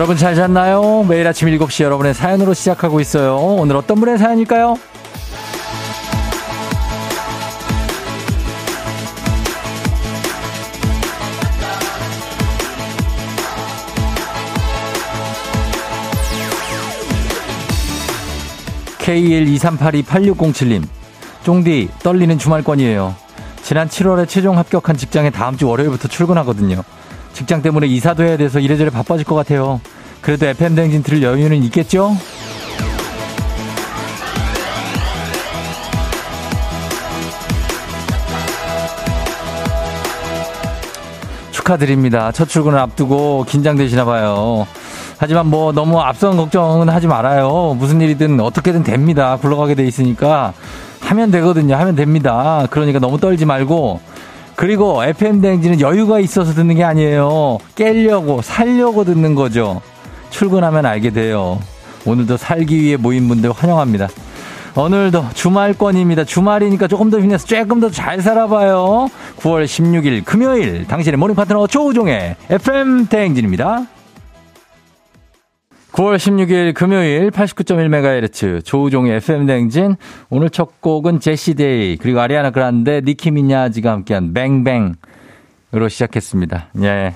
여러분 잘 잤나요? 매일 아침 7시 여러분의 사연으로 시작하고 있어요. 오늘 어떤 분의 사연일까요? K123828607님. 쫑디, 떨리는 주말권이에요. 지난 7월에 최종 합격한 직장에 다음 주 월요일부터 출근하거든요. 직장 때문에 이사도 해야 돼서 이래저래 바빠질 것 같아요. 그래도 FM 댕진 들을 여유는 있겠죠? 축하드립니다. 첫 출근을 앞두고 긴장되시나 봐요. 하지만 뭐 너무 앞선 걱정은 하지 말아요. 무슨 일이든 어떻게든 됩니다. 굴러가게 돼 있으니까 하면 되거든요. 하면 됩니다. 그러니까 너무 떨지 말고 그리고 FM 대행진은 여유가 있어서 듣는 게 아니에요. 깨려고, 살려고 듣는 거죠. 출근하면 알게 돼요. 오늘도 살기 위해 모인 분들 환영합니다. 오늘도 주말권입니다. 주말이니까 조금 더 힘내서 조금 더 잘 살아봐요. 9월 16일 금요일 당신의 morning 파트너 조우종의 FM 대행진입니다. 9월 16일 금요일 89.1MHz 조우종의 FM대행진 오늘 첫 곡은 제시데이 그리고 아리아나 그란데 니키 미냐지가 함께한 뱅뱅으로 시작했습니다. 예.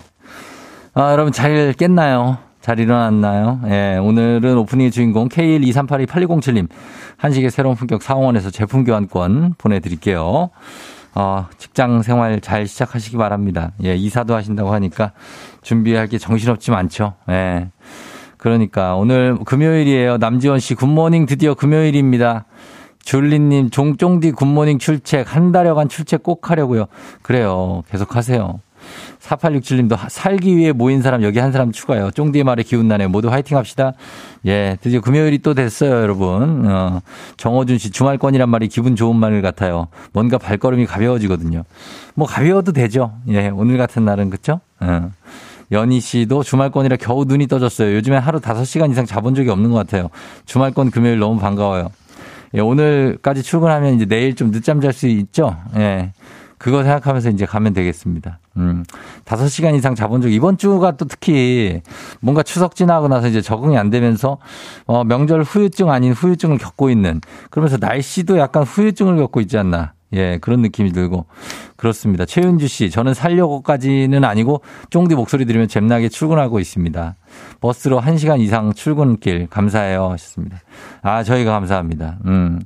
아, 여러분 잘 깼나요? 잘 일어났나요? 예, 오늘은 오프닝의 주인공 K123828207님 한식의 새로운 품격 상원에서 제품 교환권 보내드릴게요. 어, 직장 생활 잘 시작하시기 바랍니다. 예, 이사도 하신다고 하니까 준비할 게 정신없지 않죠. 예. 그러니까 오늘 금요일이에요. 남지원 씨 굿모닝 드디어 금요일입니다. 줄리님 종쫑디 굿모닝 출첵 한 달여간 출첵 꼭 하려고요. 그래요. 계속 하세요. 4867님도 살기 위해 모인 사람 여기 한 사람 추가요. 쫑디의 말에 기운 나네요. 모두 화이팅 합시다. 예, 드디어 금요일이 또 됐어요, 여러분. 어, 정호준 씨 주말권이란 말이 기분 좋은 말 같아요. 뭔가 발걸음이 가벼워지거든요. 뭐 가벼워도 되죠. 예, 오늘 같은 날은 그쵸? 어. 연희 씨도 주말권이라 겨우 눈이 떠졌어요. 요즘에 하루 5시간 이상 자본 적이 없는 것 같아요. 주말권 금요일 너무 반가워요. 예, 오늘까지 출근하면 이제 내일 좀 늦잠 잘 수 있죠? 예. 그거 생각하면서 이제 가면 되겠습니다. 음. 5시간 이상 자본 적 이번 주가 또 특히 뭔가 추석 지나고 나서 이제 적응이 안 되면서 어, 명절 후유증 아닌 후유증을 겪고 있는 그러면서 날씨도 약간 후유증을 겪고 있지 않나. 예, 그런 느낌이 들고 그렇습니다. 최윤주 씨, 저는 살려고까지는 아니고 쫑디 목소리 들으면 잼나게 출근하고 있습니다. 버스로 1시간 이상 출근길 감사해요 하셨습니다. 아, 저희가 감사합니다. 음.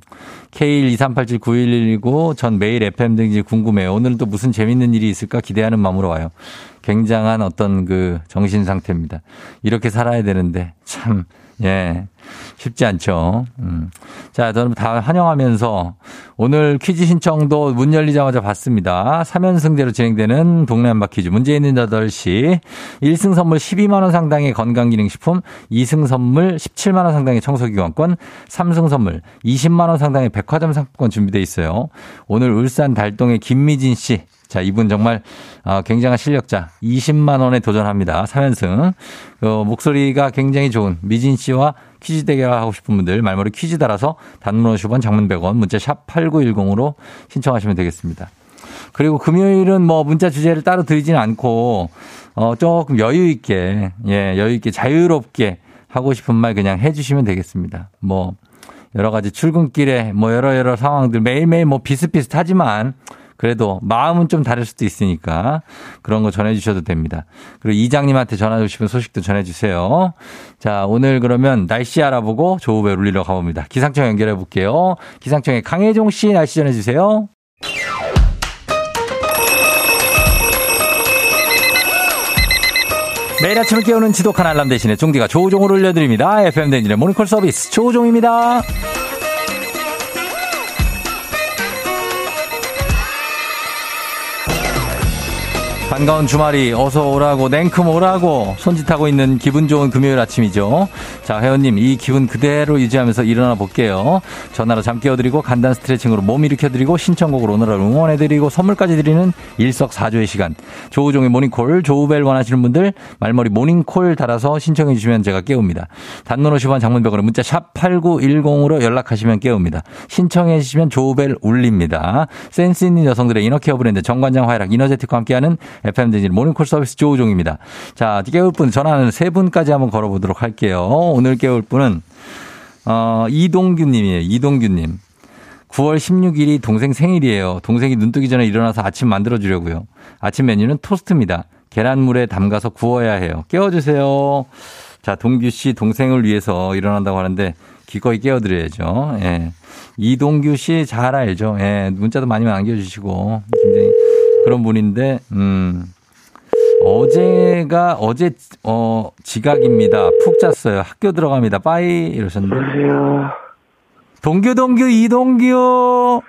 K123879119 전 매일 FM 등지 궁금해요. 오늘은 또 무슨 재밌는 일이 있을까 기대하는 마음으로 와요. 굉장한 어떤 그 정신 상태입니다. 이렇게 살아야 되는데 참 예. 쉽지 않죠. 음. 자, 저는 다 환영하면서 오늘 퀴즈 신청도 문 열리자마자 받습니다. 3연승대로 진행되는 동네 한바 퀴즈. 문제 있는 8시. 1승 선물 12만원 상당의 건강기능식품, 2승 선물 17만원 상당의 청소기관권, 3승 선물 20만원 상당의 백화점 상품권 준비되어 있어요. 오늘 울산 달동의 김미진 씨. 자, 이분 정말 어, 굉장한 실력자. 20만 원에 도전합니다. 3연승. 어, 목소리가 굉장히 좋은 미진 씨와 퀴즈 대결하고 싶은 분들 말머리 퀴즈 달아서 단문 50원 장문 100원 문자 샵 8910으로 신청하시면 되겠습니다. 그리고 금요일은 뭐 문자 주제를 따로 드리지는 않고 어 조금 여유 있게 예, 여유 있게 자유롭게 하고 싶은 말 그냥 해 주시면 되겠습니다. 뭐 여러 가지 출근길에 뭐 여러 여러 상황들 매일매일 뭐 비슷비슷하지만 그래도 마음은 좀 다를 수도 있으니까 그런 거 전해주셔도 됩니다. 그리고 이장님한테 전하고 싶은 소식도 전해주세요. 자, 오늘 그러면 날씨 알아보고 조우배 울리러 가봅니다. 기상청 연결해 볼게요. 기상청의 강혜종 씨 날씨 전해주세요. 매일 아침을 깨우는 지독한 알람 대신에 종디가 조우종을 올려드립니다. FM 댕진의 모닝콜 서비스 조우종입니다. 반가운 주말이 어서 오라고 냉큼 오라고 손짓하고 있는 기분 좋은 금요일 아침이죠. 자 회원님 이 기분 그대로 유지하면서 일어나 볼게요. 전화로 잠 깨워드리고 간단 스트레칭으로 몸 일으켜드리고 신청곡으로 오늘을 응원해드리고 선물까지 드리는 일석사조의 시간. 조우종의 모닝콜 조우벨 원하시는 분들 말머리 모닝콜 달아서 신청해 주시면 제가 깨웁니다. 단문 50원 장문 백 원 문자 샵 8910으로 연락하시면 깨웁니다. 신청해 주시면 조우벨 울립니다. 센스 있는 여성들의 inner care 브랜드 정관장 화이락 이너제틱과 함께하는 FM 댕진 모닝콜 서비스 조우종입니다. 자, 깨울 분 전화는 세 분까지 한번 걸어보도록 할게요. 오늘 깨울 분은 어, 이동규 님이에요. 이동규 님. 9월 16일이 동생 생일이에요. 동생이 눈 뜨기 전에 일어나서 아침 만들어 주려고요. 아침 메뉴는 토스트입니다. 계란물에 담가서 구워야 해요. 깨워주세요. 자, 동규 씨 동생을 위해서 일어난다고 하는데 기꺼이 깨워드려야죠. 예. 이동규 씨 잘 알죠. 예. 문자도 많이 남겨주시고 굉장히 그런 분인데, 음. 어제가 어제 어 지각입니다. 푹 잤어요. 학교 들어갑니다. 빠이 이러셨는데. 안녕하세요. 동규 동규 이동규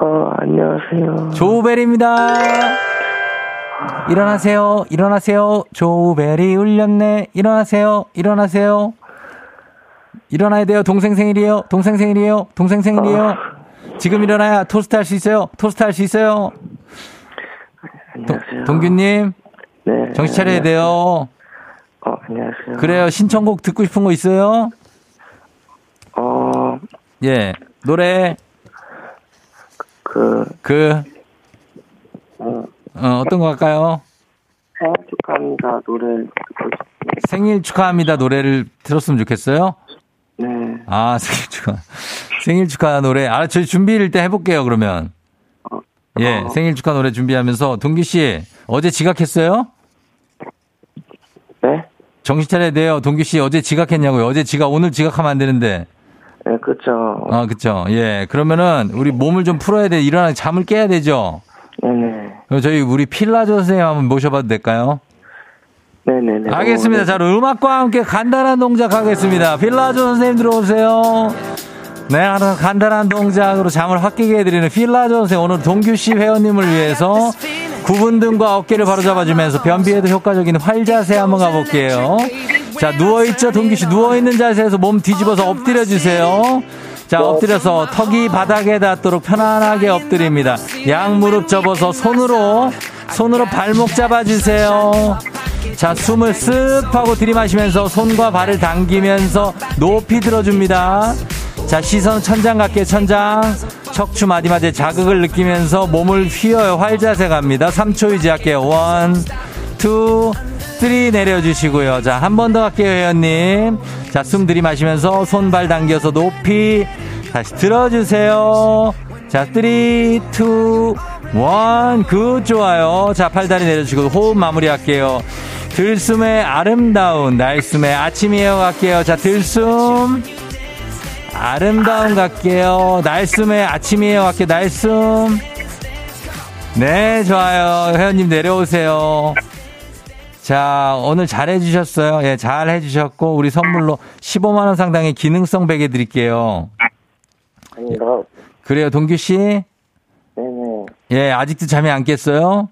어, 안녕하세요. 조우벨입니다. 일어나세요. 일어나세요. 조우벨이 울렸네. 일어나세요. 일어나세요. 일어나야 돼요. 동생 생일이에요. 동생 생일이에요. 동생 생일이에요. 지금 일어나야 토스트 할 수 있어요. 토스트 할 수 있어요. 동, 안녕하세요. 동규님, 네. 정신 차려야 돼요. 어, 안녕하세요. 그래요. 신청곡 듣고 싶은 거 있어요? 어, 예. 노래, 그, 그, 어, 어, 어떤 거 할까요? 생일 축하합니다. 노래 듣고 싶어요. 생일 축하합니다. 노래를 들었으면 좋겠어요? 네. 아, 생일 축하. 생일 축하 노래. 아, 저희 준비를 일단 해볼게요, 그러면. 어, 예, 어, 생일 축하 노래 준비하면서, 동규 씨, 어제 지각했어요? 네? 정신 차려야 돼요. 동규 씨, 어제 지각했냐고요? 어제 지각, 오늘 지각하면 안 되는데. 네, 그쵸. 아, 그쵸. 예, 그러면은, 우리 몸을 좀 풀어야 돼. 일어나, 잠을 깨야 되죠? 네네. 그럼 저희, 우리 필라조 선생님 한번 모셔봐도 될까요? 네네네. 알겠습니다. 어, 자, 음악과 함께 간단한 동작 하겠습니다. 필라조 선생님 들어오세요. 네, 하나 간단한 동작으로 잠을 확 깨게 해드리는 필라조 선생님. 오늘 동규 씨 회원님을 위해서 구분 등과 어깨를 바로 잡아주면서 변비에도 효과적인 활자세 한번 가볼게요. 자, 누워있죠? 동규 씨 누워있는 자세에서 몸 뒤집어서 엎드려 주세요. 자, 엎드려서 턱이 바닥에 닿도록 편안하게 엎드립니다. 양 무릎 접어서 손으로, 손으로 발목 잡아주세요. 자, 숨을 쓱 하고 들이마시면서 손과 발을 당기면서 높이 들어줍니다. 자, 시선 천장 같게 천장. 척추 마디마디에 자극을 느끼면서 몸을 휘어요. 활자세 갑니다. 3초 유지할게요. one, two, three 내려주시고요. 자, 한 번 더 할게요, 회원님. 자, 숨 들이마시면서 손발 당겨서 높이 다시 들어주세요. 자, 3, 2, 1, good, 좋아요. 자, 팔다리 내려주시고 호흡 마무리할게요. 들숨에 아름다운 날숨에 아침이에요 갈게요. 자, 들숨. 아름다운 갈게요. 날숨에 아침이에요 갈게요. 날숨. 네, 좋아요. 회원님 내려오세요. 자, 오늘 잘 해주셨어요. 예, 잘 해주셨고, 우리 선물로 15만원 상당의 기능성 베개 드릴게요. 아니다. 그래요, 동규씨? 네네. 예, 아직도 잠이 안 깼어요?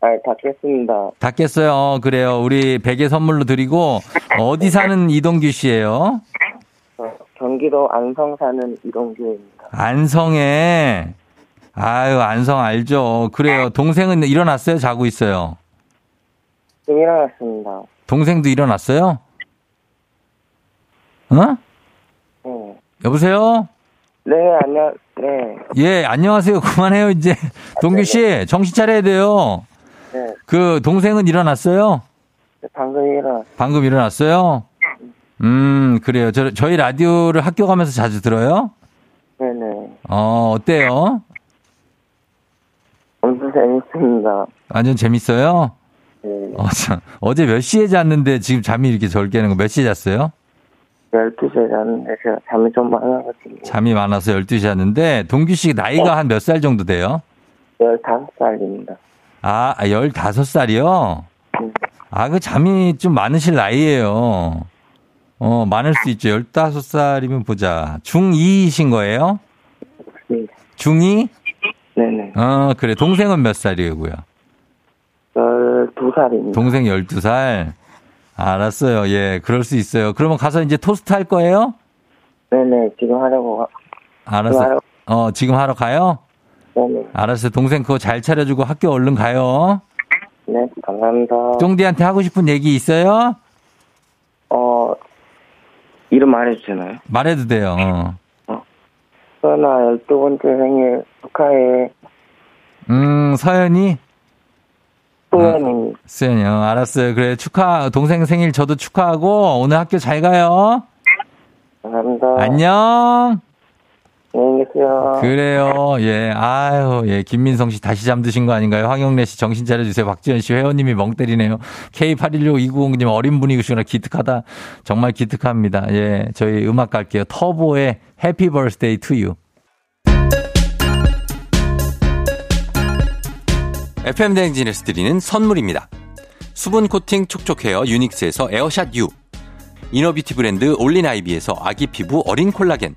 아, 닫겠습니다. 다 깼어요. 어, 그래요. 우리 베개 선물로 드리고, 어디 사는 이동규 씨예요 어, 경기도 안성 사는 이동규입니다. 안성에, 아유, 안성 알죠. 그래요. 동생은 일어났어요? 자고 있어요? 지금 일어났습니다. 동생도 일어났어요? 어? 네. 여보세요? 네, 안녕, 네. 예, 안녕하세요. 그만해요, 이제. 동규 씨, 정신 차려야 돼요. 네. 그, 동생은 일어났어요? 방금 일어났, 방금 일어났어요? 음, 그래요. 저, 저희 라디오를 학교 가면서 자주 들어요? 네네. 어, 어때요? 엄청 재밌습니다. 완전 재밌어요? 네. 어, 참. 어제 몇 시에 잤는데 지금 잠이 이렇게 절 깨는 거 몇 시에 잤어요? 12시에 잤는데 제가 잠이 좀 많아가지고. 잠이 많아서 12시에 잤는데, 동규 씨 나이가 한몇 살 정도 돼요? 15살입니다. 아, 15살이요? 아, 그 잠이 좀 많으실 나이에요. 어, 많을 수 있죠. 15살이면 보자. 중2이신 거예요? 네. 중2? 네네. 어, 그래. 동생은 몇 살이고요? 12살입니다. 동생 12살? 알았어요. 예, 그럴 수 있어요. 그러면 가서 이제 토스트 할 거예요? 네네. 지금 하려고. 가- 알았어. 하러- 어, 지금 하러 가요? 네네. 알았어요. 동생 그거 잘 차려주고 학교 얼른 가요. 네, 감사합니다. 쫑디한테 하고 싶은 얘기 있어요? 어, 이름 말해주잖아요. 말해도 돼요. 어. 서연아, 12번째 생일 축하해. 음, 서연이? 수현입니다. 수현이 형, 알았어요. 그래, 축하, 동생 생일 저도 축하하고, 오늘 학교 잘 가요. 감사합니다. 안녕. 안녕히 계세요. 그래요. 예. 아유, 예. 김민성 씨 다시 잠드신 거 아닌가요? 황영래 씨 정신 차려주세요. 박지현 씨 회원님이 멍 때리네요. K816290님 어린 분이시구나. 기특하다. 정말 기특합니다. 예. 저희 음악 갈게요. 터보의 Happy Birthday To You. FM 대행진에서 드리는 선물입니다. 수분 코팅 촉촉 헤어 유닉스에서 에어샷 U. inner beauty 브랜드 올린 아이비에서 아기 피부 어린 콜라겐.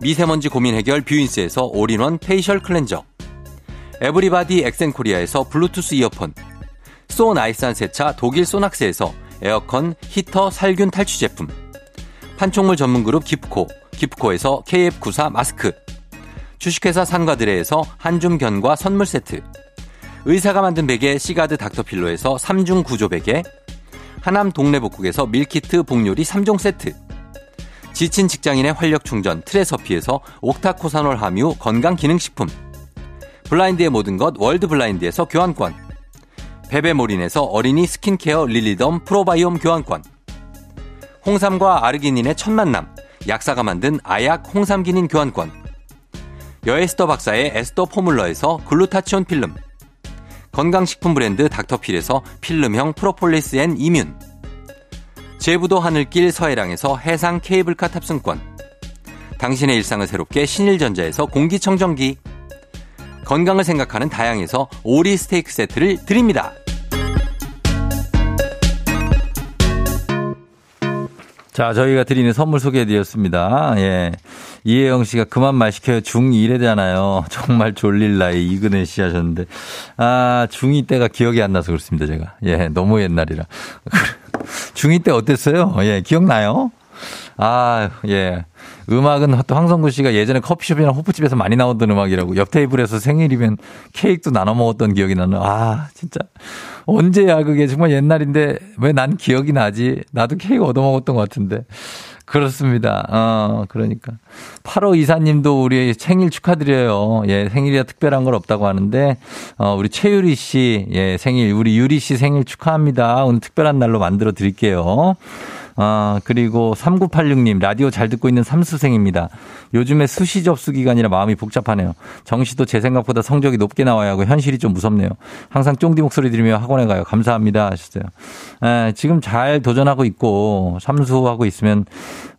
미세먼지 고민 해결 뷰인스에서 all-in-one facial cleanser. 에브리바디 엑센코리아에서 블루투스 이어폰. 소 나이산 세차 독일 소낙스에서 에어컨 히터 살균 탈취 제품. 판촉물 전문 그룹 기프코. 기프코에서 KF94 마스크. 주식회사 산과들에에서 한줌 견과 선물 세트. 의사가 만든 베개 시가드 닥터필로에서 3중 구조 베개. 하남 동네복국에서 밀키트 복요리 3종 세트. 지친 직장인의 활력 충전 트레서피에서 옥타코사놀 함유 건강기능식품. 블라인드의 모든 것 월드 블라인드에서 교환권. 베베몰인에서 어린이 스킨케어 릴리덤 프로바이옴 교환권. 홍삼과 아르기닌의 첫 만남. 약사가 만든 아약 홍삼기닌 교환권. 여에스더 박사의 에스더 포뮬러에서 글루타치온 필름. 건강식품 브랜드 닥터필에서 필름형 프로폴리스 and immune. 제부도 하늘길 서해랑에서 해상 케이블카 탑승권. 당신의 일상을 새롭게 신일전자에서 공기청정기. 건강을 생각하는 다양에서 오리 스테이크 세트를 드립니다. 자, 저희가 드리는 선물 소개해드렸습니다. 예. 이혜영 씨가 그만 말 시켜요. 중2래잖아요. 정말 졸릴 나이 이근혜 씨 하셨는데. 아, 중2 때가 기억이 안 나서 그렇습니다, 제가. 예, 너무 옛날이라. 중2 때 어땠어요? 예, 기억나요? 아, 예. 음악은 또 황성구 씨가 예전에 커피숍이나 호프집에서 많이 나오던 음악이라고 옆 테이블에서 생일이면 케이크도 나눠 먹었던 기억이 나는 아 진짜 언제야 그게 정말 옛날인데 왜 난 기억이 나지 나도 케이크 얻어 먹었던 것 같은데 그렇습니다. 어, 그러니까. 8호 이사님도 우리 생일 축하드려요. 예, 생일이야 특별한 건 없다고 하는데, 어, 우리 최유리 씨, 예, 생일, 우리 유리 씨 생일 축하합니다. 오늘 특별한 날로 만들어 드릴게요. 아, 그리고 3986님, 라디오 잘 듣고 있는 삼수생입니다. 요즘에 수시 접수 기간이라 마음이 복잡하네요. 정시도 제 생각보다 성적이 높게 나와야 하고 현실이 좀 무섭네요. 항상 쫑디 목소리 들으며 학원에 가요. 감사합니다. 하셨어요. 에, 지금 잘 도전하고 있고, 삼수하고 있으면,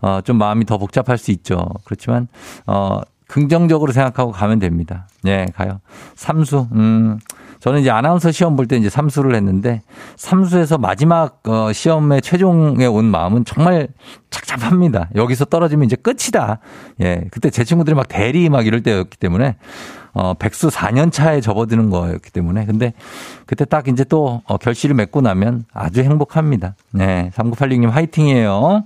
어, 좀 마음이 더 복잡할 수 있죠. 그렇지만, 어, 긍정적으로 생각하고 가면 됩니다. 네, 가요. 삼수, 음, 저는 이제 아나운서 시험 볼 때 이제 삼수를 했는데 삼수에서 마지막 어 시험에 최종에 온 마음은 정말 착잡합니다. 여기서 떨어지면 이제 끝이다. 예. 그때 제 친구들이 막 대리 막 이럴 때였기 때문에 어, 백수 4년 차에 접어드는 거였기 때문에. 근데 그때 딱 이제 또 어, 결실을 맺고 나면 아주 행복합니다. 네. 3986님 화이팅이에요.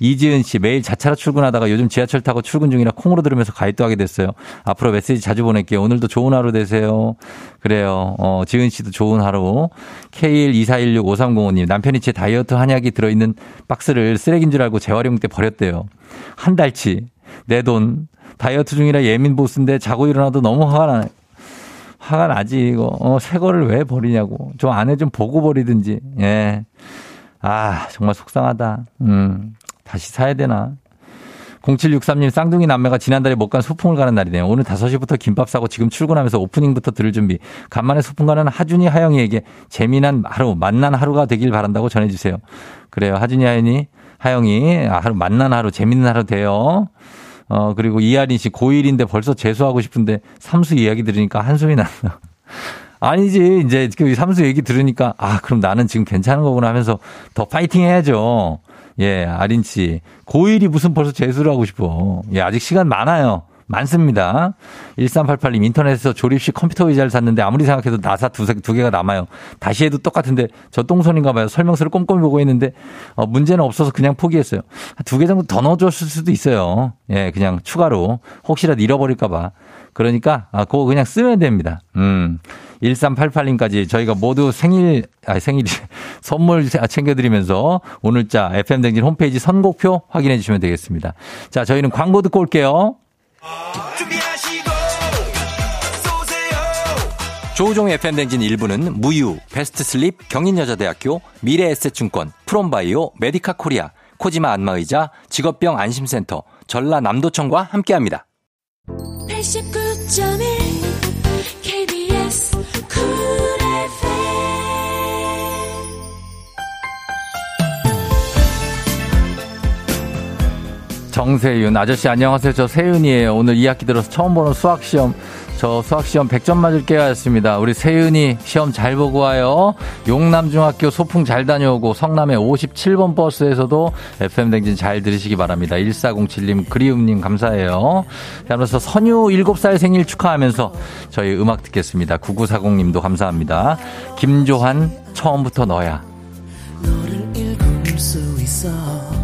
이지은 씨 매일 자차로 출근하다가 요즘 지하철 타고 출근 중이라 콩으로 들으면서 가입도 하게 됐어요. 앞으로 메시지 자주 보낼게요. 오늘도 좋은 하루 되세요. 그래요. 어, 지은 씨도 좋은 하루. K124165305님 남편이 제 다이어트 한약이 들어있는 박스를 쓰레기인 줄 알고 재활용 때 버렸대요. 한 달치. 내 돈. 다이어트 중이라 예민 보스인데 자고 일어나도 너무 화가 나. 화가 나지, 이거. 어, 새 거를 왜 버리냐고. 저 안에 좀 보고 버리든지. 예. 아, 정말 속상하다. 음, 다시 사야 되나. 0763님 쌍둥이 남매가 지난달에 못 간 소풍을 가는 날이네요. 오늘 5시부터 김밥 사고 지금 출근하면서 오프닝부터 들을 준비. 간만에 소풍 가는 하준이 하영이에게 재미난 하루, 만난 하루가 되길 바란다고 전해주세요. 그래요. 하준이 하영이, 하영이 하루, 만난 하루, 재밌는 하루 돼요. 어, 그리고 이하린 씨 고1인데 벌써 재수하고 싶은데 삼수 이야기 들으니까 한숨이 난다. 아니지. 이제 그 삼수 얘기 들으니까 아, 그럼 나는 지금 괜찮은 거구나 하면서 더 파이팅 해야죠. 예, 아린 씨. 고1이 무슨 벌써 재수를 하고 싶어. 예, 아직 시간 많아요. 많습니다. 1388님 인터넷에서 조립식 컴퓨터 의자를 샀는데 아무리 생각해도 나사 두, 두 개가 남아요. 다시 해도 똑같은데 저 똥손인가 봐요. 설명서를 꼼꼼히 보고 있는데 어, 문제는 없어서 그냥 포기했어요. 두 개 정도 더 넣어줬을 수도 있어요. 예, 그냥 추가로 혹시라도 잃어버릴까 봐. 그러니까 아, 그거 그냥 쓰면 됩니다. 음. 1388님까지 저희가 모두 생일, 아, 생일, 선물 챙겨드리면서 오늘자 FM댕진 홈페이지 선곡표 확인해 주시면 되겠습니다. 자, 저희는 광고 듣고 올게요. 조우종의 FM대행진 1부는 무유, 베스트슬립, 경인여자대학교, 미래에셋증권, 프롬바이오, 메디카 코리아, 코지마 안마의자, 직업병 안심센터, 전라남도청과 함께합니다. 89.1 정세윤 아저씨 안녕하세요. 저 세윤이에요. 오늘 2학기 들어서 처음 보는 수학 시험 저 수학 시험 100점 맞을게요 하였습니다. 우리 세윤이 시험 잘 보고 와요. 용남중학교 소풍 잘 다녀오고 성남의 57번 버스에서도 FM댕진 잘 들으시기 바랍니다. 1407님, 그리움님 감사해요. 그러면서 선유 7살 생일 축하하면서 저희 음악 듣겠습니다. 9940님도 감사합니다. 김조한 처음부터 너야. 너를 읽을 수 있어.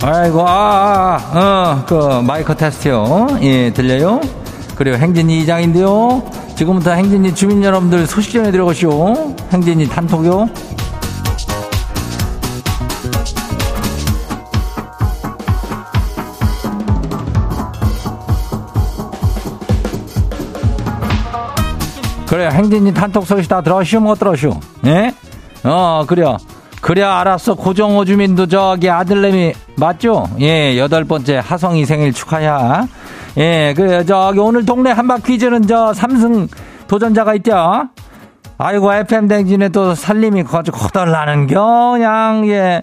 아이고, 아, 아, 어, 그, 마이크 테스트요. 예, 들려요? 그리고 행진이 이장인데요. 지금부터 행진이 주민 여러분들 소식 전해드려보시오. 행진이 단톡요. 그래, 행진이 단톡 소식 다 들어시오, 못 들어시오? 예? 어, 그래요. 그래 알았어 고정호 주민도 저기 아들내미 맞죠? 예 여덟 번째 하성이 생일 축하야. 예 그래 저기 오늘 동네 한바 퀴즈는 저 삼승 도전자가 있죠. 아이고 FM 댕진에 또 살림이 거저 거덜나는겨 그냥 예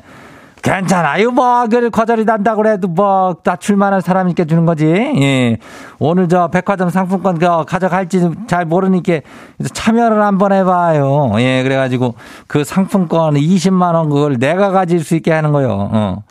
괜찮아요. 뭐, 그, 거절이 난다고 그래도 뭐, 다출 만한 사람이니까 주는 거지. 예. 오늘 저 백화점 상품권 그 가져갈지 잘 모르니까 참여를 한번 해봐요. 예. 그래가지고 그 상품권 20만원 그걸 내가 가질 수 있게 하는 거요. 어.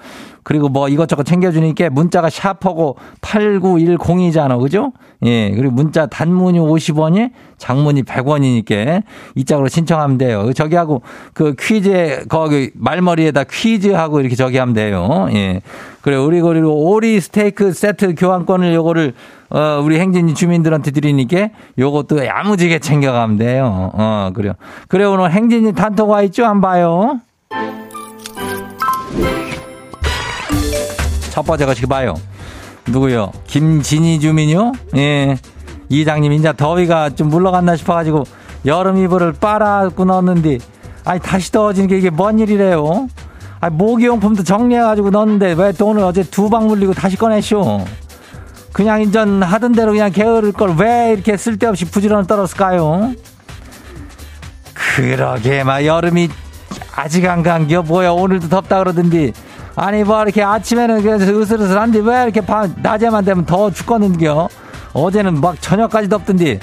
그리고 뭐 이것저것 챙겨주니까 문자가 샤프고 8910이잖아. 그죠? 예. 그리고 문자 단문이 50원이 장문이 100원이니까 이 짝으로 신청하면 돼요. 저기 하고 그 퀴즈 거기 말머리에다 퀴즈하고 이렇게 저기 하면 돼요. 예. 그래 우리 그리고 오리 스테이크 세트 교환권을 요거를 어 우리 행진이 주민들한테 드리니까 요것도 야무지게 챙겨가면 돼요. 어 그래요. 그래 오늘 행진이 단톡 와 있죠? 안 봐요. 첫 번째가 지금 봐요. 누구요? 김진희 주민요? 예. 이장님, 이제 더위가 좀 물러갔나 싶어가지고 여름 이불을 빨아고 넣었는데, 아니, 다시 더워지는 게 이게 뭔 일이래요? 아니, 모기용품도 정리해가지고 넣었는데 왜또 오늘 어제 두 방 물리고 다시 꺼내쇼? 그냥 인전 하던 대로 그냥 게으를 걸 왜 이렇게 쓸데없이 부지런히 떨었을까요? 그러게, 막 여름이 아직 안 간겨 뭐야 오늘도 덥다 그러던데 아니 뭐 이렇게 아침에는 그래서 으슬으슬한데 왜 이렇게 밤 낮에만 되면 더 죽겠는겨? 어제는 막 저녁까지 덥던데.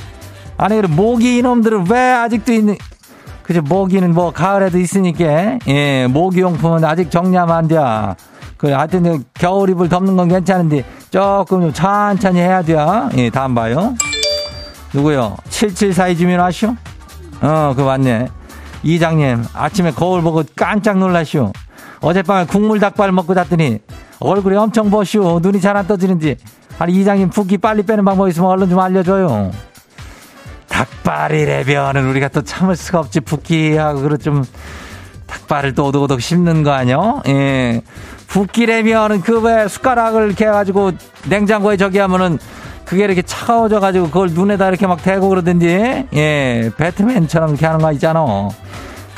아니 그럼 모기 이놈들은 왜 아직도 있는? 그죠 모기는 뭐 가을에도 있으니까 예 모기용품은 아직 정리하면 안 돼. 그 하여튼 겨울 이불 덮는 건 괜찮은데 조금 천천히 해야 돼. 예 다음 봐요. 누구요? 7742 주민 아시오? 어, 그 맞네. 이장님, 아침에 거울 보고 깜짝 놀라시오. 어젯밤에 국물 닭발 먹고 잤더니 얼굴이 엄청 버시오. 눈이 잘 안 떠지는지. 아니, 이장님 붓기 빨리 빼는 방법 있으면 얼른 좀 알려줘요. 닭발이래면은 우리가 또 참을 수가 없지. 붓기하고 그렇 좀 닭발을 또 오독오독 씹는 거 아니요? 예. 붓기래면은 그 왜 숟가락을 이렇게 해가지고 냉장고에 저기 하면은 그게 이렇게 차가워져가지고 그걸 눈에다 이렇게 막 대고 그러던지, 예. 배트맨처럼 이렇게 하는 거 있잖아.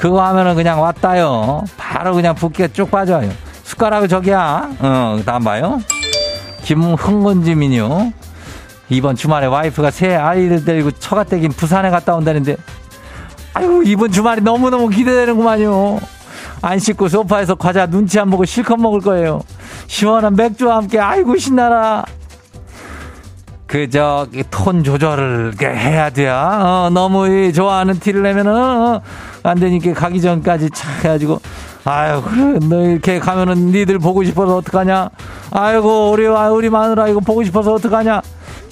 그거 하면은 그냥 왔다요. 바로 그냥 붓기가 쭉 빠져요. 숟가락을 저기야. 어, 다음 봐요. 김흥건지민요. 이번 주말에 와이프가 새 아이들 데리고 처가댁인 부산에 갔다 온다는데, 아이고, 이번 주말이 너무너무 기대되는구만요. 안 씻고 소파에서 과자 눈치 안 보고 실컷 먹을 거예요. 시원한 맥주와 함께, 아이고, 신나라. 그, 저, 톤 조절을 해야 돼야. 어, 너무 좋아하는 티를 내면은, 어, 안 되니까 가기 전까지 착 해가지고, 아유, 그래, 너 이렇게 가면은 니들 보고 싶어서 어떡하냐? 아이고, 우리, 우리 마누라 이거 보고 싶어서 어떡하냐?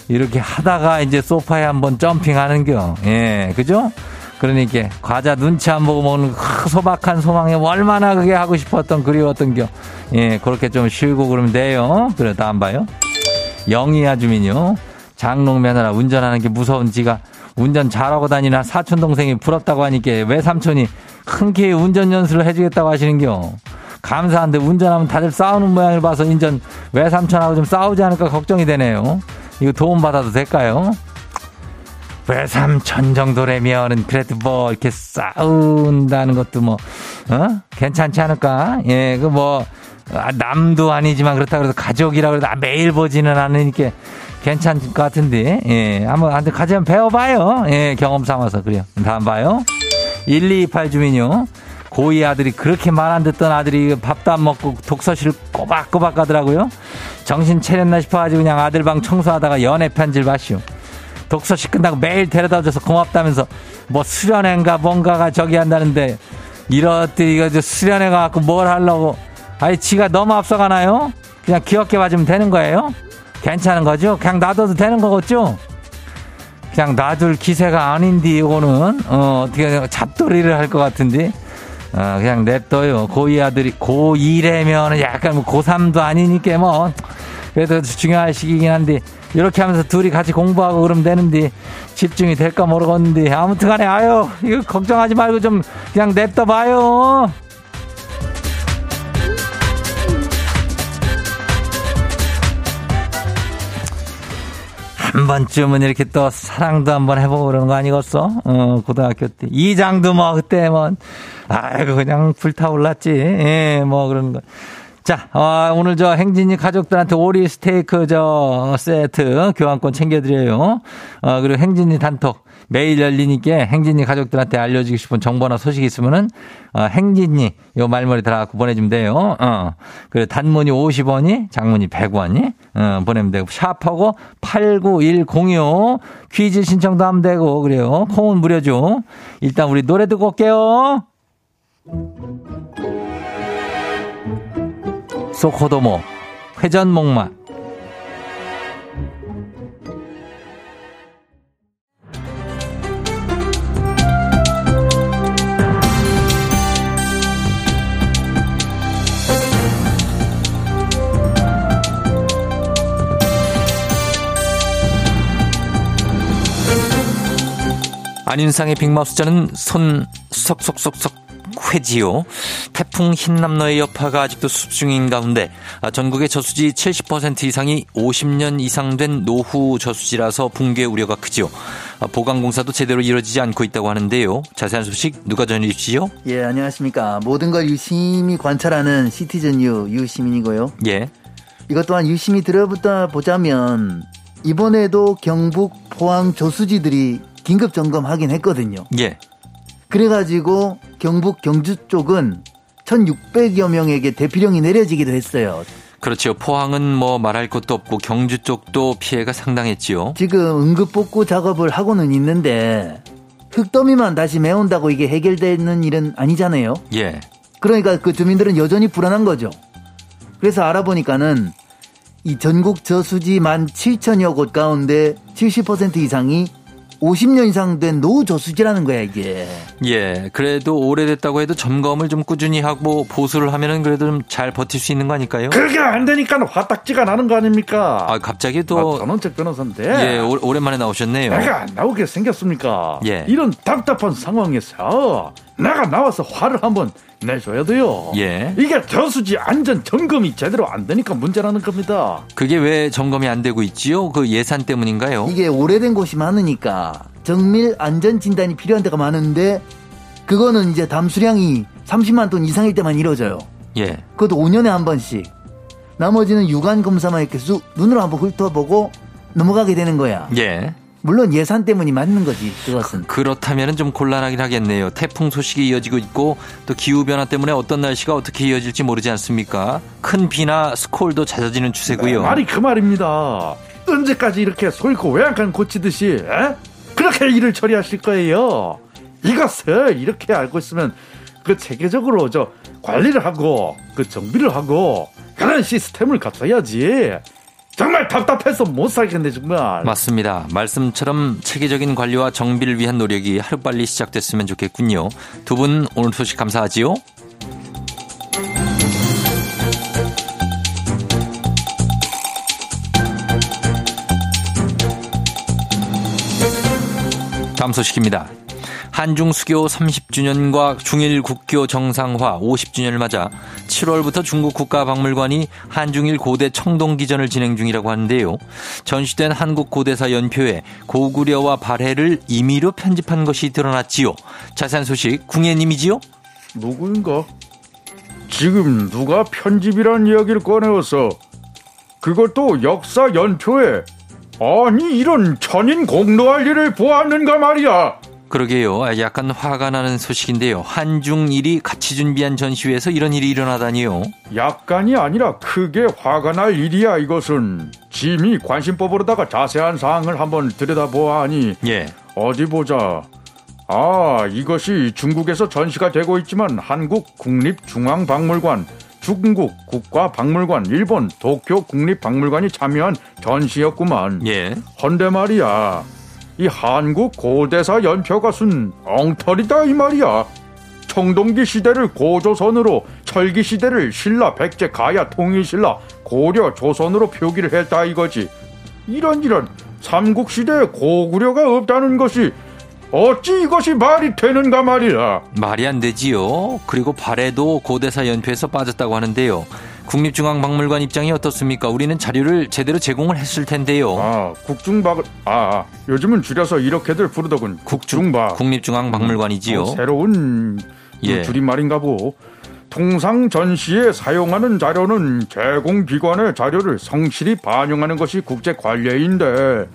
이렇게 하다가 이제 소파에 한번 점핑하는 겨. 예, 그죠? 그러니까 과자 눈치 안 보고 먹는 그 소박한 소망에 얼마나 그게 하고 싶었던 그리웠던 겨. 예, 그렇게 좀 쉬고 그러면 돼요. 그래, 다음 봐요. 영희 아 주민요. 장롱 며느라 운전하는 게 무서운 지가 운전 잘하고 다니나 사촌 동생이 부럽다고 하니까 외삼촌이 흔쾌히 운전 연수를 해주겠다고 하시는겨. 감사한데 운전하면 다들 싸우는 모양을 봐서 인전 외삼촌하고 좀 싸우지 않을까 걱정이 되네요. 이거 도움 받아도 될까요? 외삼촌 정도라면은 그래도 뭐 이렇게 싸운다는 것도 뭐 어? 괜찮지 않을까? 예, 그 뭐 남도 아니지만 그렇다 그래서 가족이라 그래도 매일 보지는 않으니까 괜찮을 것 같은데, 예, 한번, 한번 같이 한번 배워봐요. 예, 경험 삼아서. 그래요. 다음 봐요. 1228 주민요. 고2 아들이 그렇게 말 안 듣던 아들이 밥도 안 먹고 독서실 꼬박꼬박 가더라고요. 정신 차렸나 싶어가지고 그냥 아들 방 청소하다가 연애 편지를 봤슈. 독서실 끝나고 매일 데려다 줘서 고맙다면서 뭐 수련회인가 뭔가가 저기 한다는데 이렇듯 이거 수련회 가갖고 뭘 하려고. 아니, 지가 너무 앞서가나요? 그냥 귀엽게 봐주면 되는 거예요? 괜찮은 거죠? 그냥 놔둬도 되는 거겠죠? 그냥 놔둘 기세가 아닌데, 이거는, 어, 어떻게, 잡돌이를 할 것 같은데, 어, 그냥 냅둬요. 고2 아들이, 고2래면 약간 뭐 고3도 아니니까 뭐, 그래도 중요한 시기긴 한데, 이렇게 하면서 둘이 같이 공부하고 그러면 되는데, 집중이 될까 모르겠는데, 아무튼 간에, 아유, 이거 걱정하지 말고 좀 그냥 냅둬 봐요. 한 번쯤은 이렇게 또 사랑도 한번 해보고 그러는 거 아니겠어? 어, 고등학교 때. 이장도 뭐, 그때 뭐, 아이고, 그냥 불타올랐지. 예, 뭐, 그러는 거. 자, 어, 오늘 저 행진이 가족들한테 오리 스테이크 저 세트 교환권 챙겨드려요. 어, 그리고 행진이 단톡. 매일 열리니까 행진이 가족들한테 알려주고 싶은 정보나 소식이 있으면은 어, 행진이 요 말머리 달아갖고 보내주면 돼요. 어. 그리고 단문이 50원이, 장문이 100원이 어, 보내면 되고 샵하고 89106 퀴즈 신청도 하면 되고 그래요. 콩은 무료죠. 일단 우리 노래 듣고 올게요. 소코도모 회전목마. 안윤상의 빅마우스자는 손 석석석석 회지요. 태풍 흰남노의 여파가 아직도 숲 중인 가운데 아, 전국의 저수지 70% 이상이 50년 이상 된 노후 저수지라서 붕괴 우려가 크지요. 아, 보강공사도 제대로 이루어지지 않고 있다고 하는데요. 자세한 소식 누가 전해주시죠? 예, 안녕하십니까. 모든 걸 유심히 관찰하는 시티즌 유 유시민이고요. 예. 이것 또한 유심히 들어보다 보자면 이번에도 경북 포항 저수지들이 긴급 점검하긴 했거든요. 예. 그래가지고 경북 경주 쪽은 1,600여 명에게 대피령이 내려지기도 했어요. 그렇죠. 포항은 뭐 말할 것도 없고 경주 쪽도 피해가 상당했지요. 지금 응급 복구 작업을 하고는 있는데 흙더미만 다시 메운다고 이게 해결되는 일은 아니잖아요. 예. 그러니까 그 주민들은 여전히 불안한 거죠. 그래서 알아보니까는 이 전국 저수지 만 7천여 곳 가운데 70% 이상이 50년 이상 된 노후 저수지라는 거야 이게. 예. 그래도 오래됐다고 해도 점검을 좀 꾸준히 하고 보수를 하면은 그래도 좀 잘 버틸 수 있는 거 아닐까요? 그게 안 되니까 화딱지가 나는 거 아닙니까? 아 갑자기 또 아, 전원책 변호사인데. 예, 오, 랜만에 나오셨네요. 내가 안 나오게 생겼습니까? 예. 이런 답답한 상황에서 내가 나와서 화를 한번 내줘야 돼요. 예. 이게 저수지 안전 점검이 제대로 안 되니까 문제라는 겁니다. 그게 왜 점검이 안 되고 있지요? 그 예산 때문인가요? 이게 오래된 곳이 많으니까 정밀 안전 진단이 필요한 데가 많은데 그거는 이제 담수량이 30만 톤 이상일 때만 이루어져요. 예. 그것도 5년에 한 번씩. 나머지는 유관 검사만 이렇게 쑥 눈으로 한번 훑어보고 넘어가게 되는 거야. 예. 물론 예산 때문이 맞는 거지. 그것은. 그렇다면 좀 곤란하긴 하겠네요. 태풍 소식이 이어지고 있고 또 기후 변화 때문에 어떤 날씨가 어떻게 이어질지 모르지 않습니까? 큰 비나 스콜도 잦아지는 추세고요. 말이 그 말입니다. 언제까지 이렇게 솔고 외양간 고치듯이 에? 그렇게 일을 처리하실 거예요. 이것을 이렇게 알고 있으면 그 체계적으로 저 관리를 하고 그 정비를 하고 그런 시스템을 갖춰야지. 정말 답답해서 못 살겠네 정말. 맞습니다. 말씀처럼 체계적인 관리와 정비를 위한 노력이 하루빨리 시작됐으면 좋겠군요. 두 분 오늘 소식 감사하지요. 다음 소식입니다. 한중 수교 30주년과 중일 국교 정상화 50주년을 맞아 7월부터 중국 국가박물관이 한중일 고대 청동기전을 진행 중이라고 하는데요. 전시된 한국 고대사 연표에 고구려와 발해를 임의로 편집한 것이 드러났지요. 자세한 소식 궁예님이지요? 누구인가? 지금 누가 편집이란 이야기를 꺼내어서 그것도 역사 연표에 아니 이런 천인 공로할 일을 보았는가 말이야. 그러게요. 아, 약간 화가 나는 소식인데요. 한중일이 같이 준비한 전시회에서 이런 일이 일어나다니요. 약간이 아니라 크게 화가 날 일이야 이것은 짐이 관심법으로다가 자세한 사항을 한번 들여다보아하니 예. 어디 보자 아 이것이 중국에서 전시가 되고 있지만 한국 국립중앙박물관 중국 국가박물관 일본 도쿄 국립박물관이 참여한 전시였구만 예. 헌데 말이야 이 한국 고대사 연표가 순 엉터리다 이 말이야 청동기 시대를 고조선으로 철기 시대를 신라 백제 가야 통일신라 고려 조선으로 표기를 했다 이거지 이런 이런 삼국 시대에 고구려가 없다는 것이 어찌 이것이 말이 되는가 말이야 말이 안 되지요. 그리고 발해도 고대사 연표에서 빠졌다고 하는데요. 국립중앙박물관 입장이 어떻습니까? 우리는 자료를 제대로 제공을 했을 텐데요. 아 국중박 아 요즘은 줄여서 이렇게들 부르더군 국중박 국립중앙박물관이지요. 어, 새로운 그 예. 줄임말인가 보고 통상 전시에 사용하는 자료는 제공 기관의 자료를 성실히 반영하는 것이 국제 관례인데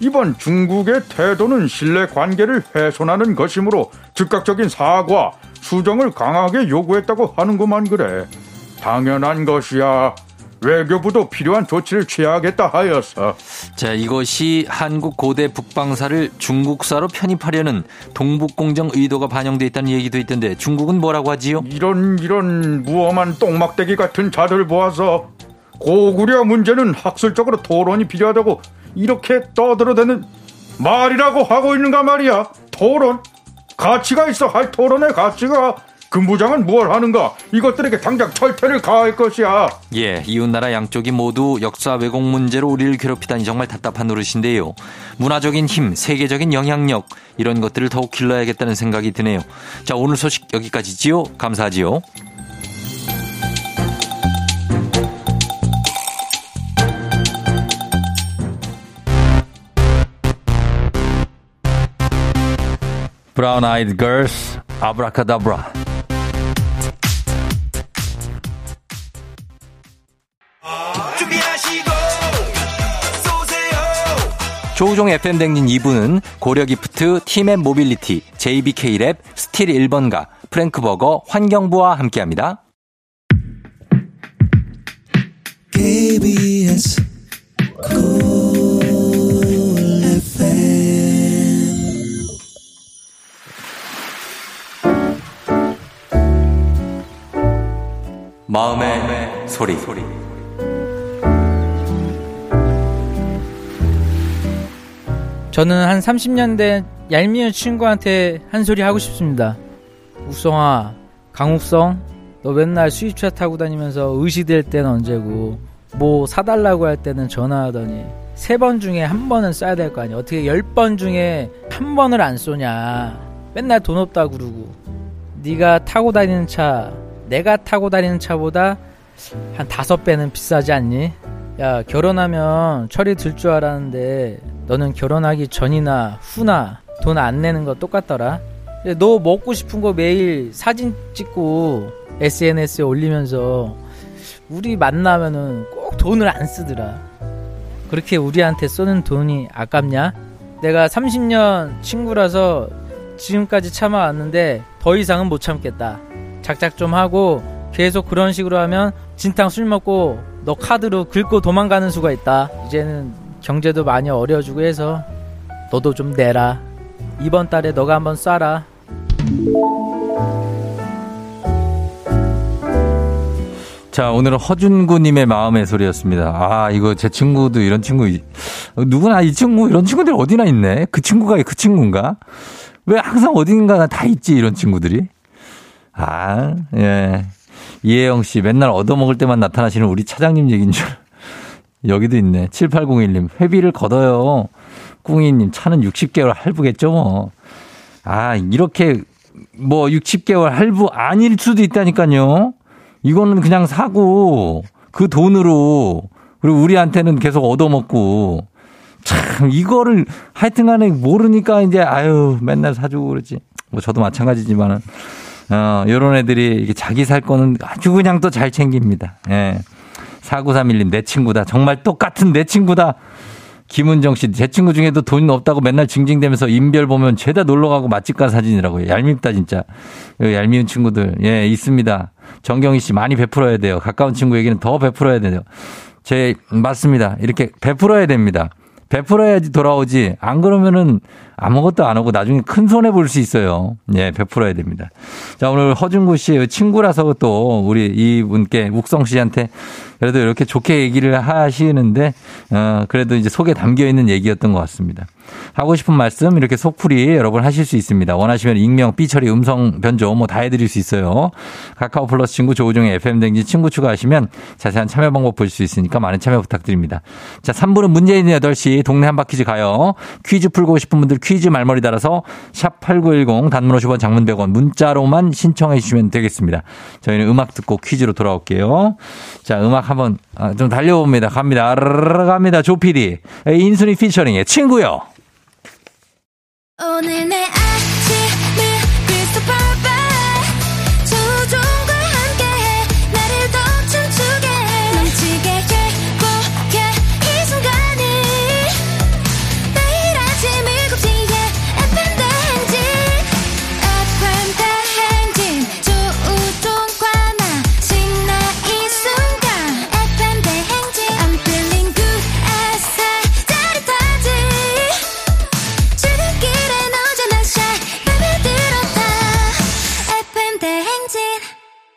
이번 중국의 태도는 신뢰 관계를 훼손하는 것이므로 즉각적인 사과 수정을 강하게 요구했다고 하는구만 그래 당연한 것이야. 외교부도 필요한 조치를 취하겠다 하였어 자, 이것이 한국 고대 북방사를 중국사로 편입하려는 동북공정 의도가 반영돼 있다는 얘기도 있던데 중국은 뭐라고 하지요? 이런 이런 무엄한 똥막대기 같은 자들 보아서 고구려 문제는 학술적으로 토론이 필요하다고 이렇게 떠들어대는 말이라고 하고 있는가 말이야. 토론? 가치가 있어. 할 토론의 가치가 근부장은 뭘 하는가 이것들에게 당장 철퇴를 가할 것이야 예, 이웃나라 양쪽이 모두 역사 왜곡 문제로 우리를 괴롭히다니 정말 답답한 노릇인데요. 문화적인 힘, 세계적인 영향력 이런 것들을 더욱 길러야겠다는 생각이 드네요. 자, 오늘 소식 여기까지지요. 감사하지요. 브라운 아이드 걸스 아브라카다브라 조우종 FM 대행진 2부는 고려기프트, 팀앤 모빌리티, JBK랩, 스틸 1번가, 프랭크버거, 환경부와 함께합니다. KBS 마음의, 소리. 저는 한 30년 된 얄미운 친구한테 한 소리 하고 싶습니다. 욱성아, 강욱성, 너 맨날 수입차 타고 다니면서 의시될 때는 언제고, 뭐 사달라고 할 때는 전화하더니, 세 번 중에 한 번은 써야 될 거 아니야. 어떻게 열 번 중에 한 번을 안 쏘냐. 맨날 돈 없다 그러고. 네가 타고 다니는 차, 내가 타고 다니는 차보다 한 다섯 배는 비싸지 않니? 야, 결혼하면 철이 들 줄 알았는데, 너는 결혼하기 전이나 후나 돈 안 내는 거 똑같더라. 너 먹고 싶은 거 매일 사진 찍고 SNS에 올리면서 우리 만나면은 꼭 돈을 안 쓰더라. 그렇게 우리한테 쏘는 돈이 아깝냐? 내가 30년 친구라서 지금까지 참아왔는데 더 이상은 못 참겠다. 작작 좀 하고 계속 그런 식으로 하면 진탕 술 먹고 너 카드로 긁고 도망가는 수가 있다. 이제는 경제도 많이 어려지고 해서 너도 좀 내라. 이번 달에 너가 한번 쏴라. 자, 오늘은 허준구님의 마음의 소리였습니다. 아, 이거 제 친구도 이런 친구, 누구나 이 친구, 이런 친구들 어디나 있네? 그 친구가 그 친구인가? 왜 항상 어딘가 다 있지, 이런 친구들이? 아, 예. 이혜영 씨, 맨날 얻어먹을 때만 나타나시는 우리 차장님 얘기인 줄. 여기도 있네. 7801님, 회비를 걷어요. 꿍이님, 차는 60개월 할부겠죠, 뭐. 아, 이렇게, 뭐, 60개월 할부 아닐 수도 있다니까요. 이거는 그냥 사고 그 돈으로 그리고 우리한테는 계속 얻어먹고 참 이거를 하여튼 간에 모르니까 이제 아유 맨날 사주고 그러지. 뭐 저도 마찬가지지만은 어 요런 애들이 자기 살 거는 아주 그냥 또 잘 챙깁니다. 예. 4931님 내 친구다. 정말 똑같은 내 친구다. 김은정 씨, 제 친구 중에도 돈 없다고 맨날 징징대면서 인별 보면 죄다 놀러 가고 맛집 간 사진이라고요. 얄밉다, 진짜. 얄미운 친구들. 예, 있습니다. 정경희 씨, 많이 베풀어야 돼요. 가까운 친구에게는 더 베풀어야 돼요. 제, 맞습니다. 이렇게 베풀어야 됩니다. 베풀어야지 돌아오지. 안 그러면은 아무것도 안 하고 나중에 큰 손해 볼 수 있어요. 예, 베풀어야 됩니다. 자, 오늘 허준구 씨 친구라서 또 우리 이분께 욱성 씨한테 그래도 이렇게 좋게 얘기를 하시는데, 어, 그래도 이제 속에 담겨 있는 얘기였던 것 같습니다. 하고 싶은 말씀 이렇게 속풀이 여러분 하실 수 있습니다. 원하시면 익명, 삐처리, 음성 변조 뭐 다 해드릴 수 있어요. 카카오 플러스 친구 조우종의 FM 댕지 친구 추가하시면 자세한 참여 방법 볼수 있으니까 많은 참여 부탁드립니다. 자, 3부는 문재인 8시 동네 한바퀴즈 가요. 퀴즈 풀고 싶은 분들 퀴즈 말머리 달아서 샵 8910 단문 50원 장문 100원 문자로만 신청해 주시면 되겠습니다. 저희는 음악 듣고 퀴즈로 돌아올게요. 자, 음악 한번 아, 좀 달려봅니다. 갑니다. 아르르 갑니다. 조피디. 인순이 피처링의 친구요. 오늘 내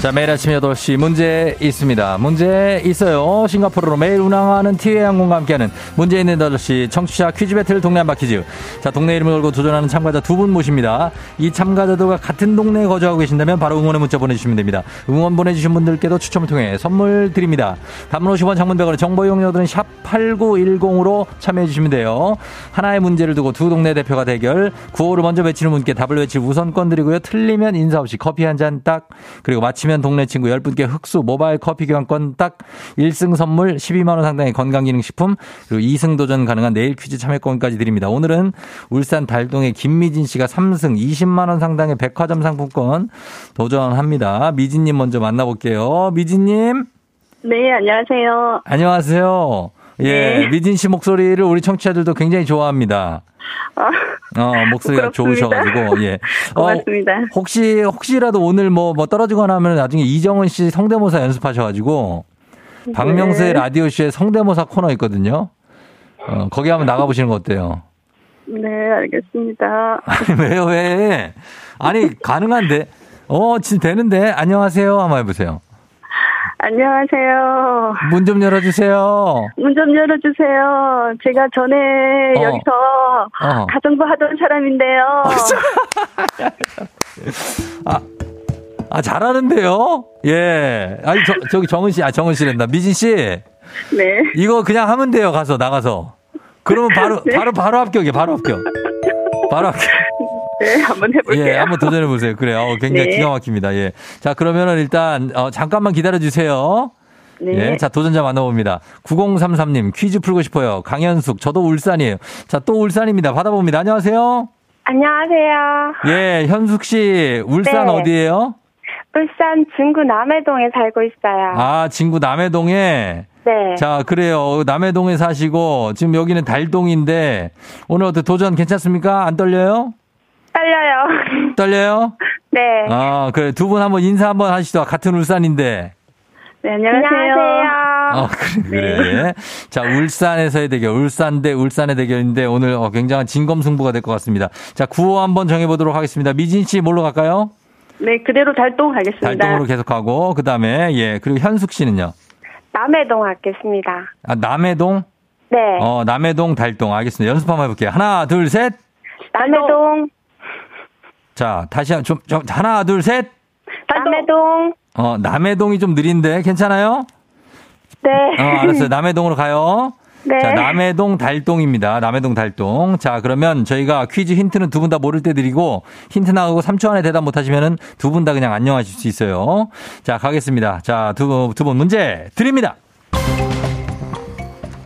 자, 매일 아침 8시 문제 있습니다. 문제 있어요. 싱가포르로 매일 운항하는 티웨이 항공과 함께하는 문제 있는 8시 청취자 퀴즈 배틀 동네 한바 퀴즈. 자, 동네 이름을 걸고 도전하는 참가자 두 분 모십니다. 이 참가자들과 같은 동네에 거주하고 계신다면 바로 응원의 문자 보내주시면 됩니다. 응원 보내주신 분들께도 추첨을 통해 선물 드립니다. 단문 50원 장문 100원의 정보 이용료들은 샵 8910으로 참여해 주시면 돼요. 하나의 문제를 두고 두 동네 대표가 대결. 구호를 먼저 외치는 분께 답을 외칠 우선권 드리고요. 틀리면 인사 없이 커피 한 잔 딱. 그리고 마 치면 동네 친구 10분께 흑수 모바일 커피 교환권 딱. 1승 선물 12만원 상당의 건강기능식품. 그리고 2승 도전 가능한 내일 퀴즈 참여권까지 드립니다. 오늘은 울산 달동의 김미진 씨가 3승 20만원 상당의 백화점 상품권 도전합니다. 미진님 먼저 만나볼게요. 미진님. 네, 안녕하세요. 안녕하세요. 예, 네. 미진 씨 목소리를 우리 청취자들도 굉장히 좋아합니다. 아, 어, 목소리가 부끄럽습니다. 좋으셔가지고, 예. 어, 고맙습니다. 혹시, 혹시라도 오늘 뭐, 뭐 떨어지거나 하면 나중에 이정은 씨 성대모사 연습하셔가지고, 박명수의 네. 라디오쇼에 성대모사 코너 있거든요. 어, 거기 한번 나가보시는 거 어때요? 네, 알겠습니다. 아니, 왜요, 왜? 아니, 가능한데? 어, 진짜 되는데? 안녕하세요. 한번 해보세요. 안녕하세요. 문 좀 열어주세요. 문 좀 열어주세요. 제가 전에 어. 여기서 어. 가정부 하던 사람인데요. 아, 아, 잘하는데요? 예. 아니, 저, 저기 정은 씨, 아, 정은 씨랜다. 미진 씨, 네. 이거 그냥 하면 돼요, 가서, 나가서. 그러면 바로, 네. 바로, 바로 합격이에요, 바로 합격. 바로 합격. 네, 한번 해볼게요. 예, 한번 도전해 보세요. 그래요. 어, 굉장히 네. 기가 막힙니다. 예. 자, 그러면은 일단, 어, 잠깐만 기다려 주세요. 네. 예, 자, 도전자 만나봅니다. 9033님, 퀴즈 풀고 싶어요. 강현숙, 저도 울산이에요. 자, 또 울산입니다. 받아봅니다. 안녕하세요. 안녕하세요. 예, 현숙 씨, 울산 네. 어디예요? 울산 중구 남해동에 살고 있어요. 아, 진구 남해동에. 네. 자, 그래요. 남해동에 사시고, 지금 여기는 달동인데, 오늘 어떻게 도전 괜찮습니까? 안 떨려요? 떨려요. 떨려요? 네. 아, 그래. 두 분 한번 인사 한번 하시죠. 같은 울산인데. 네, 안녕하세요. 안녕하세요. 어, 그래, 그래. 예. 자, 울산에서의 대결, 울산 대 울산의 대결인데 오늘 어, 굉장한 진검승부가 될 것 같습니다. 자, 구호 한번 정해보도록 하겠습니다. 미진 씨 뭘로 갈까요? 네, 그대로 달동 하겠습니다. 달동으로 계속하고, 그 다음에, 예, 그리고 현숙 씨는요? 남해동 하겠습니다. 아, 남해동? 네. 어, 남해동, 달동. 알겠습니다. 연습 한번 해볼게요. 하나, 둘, 셋. 남해동. 자, 다시 한, 좀, 좀, 하나, 둘, 셋. 남해동. 어, 남해동이 좀 느린데, 괜찮아요? 네. 어, 알았어요. 남해동으로 가요. 네. 자, 남해동 달동입니다. 남해동 달동. 자, 그러면 저희가 퀴즈 힌트는 두 분 다 모를 때 드리고 힌트 나가고 3초 안에 대답 못 하시면은 두 분 다 그냥 안녕하실 수 있어요. 자, 가겠습니다. 자, 두, 두 분 문제 드립니다.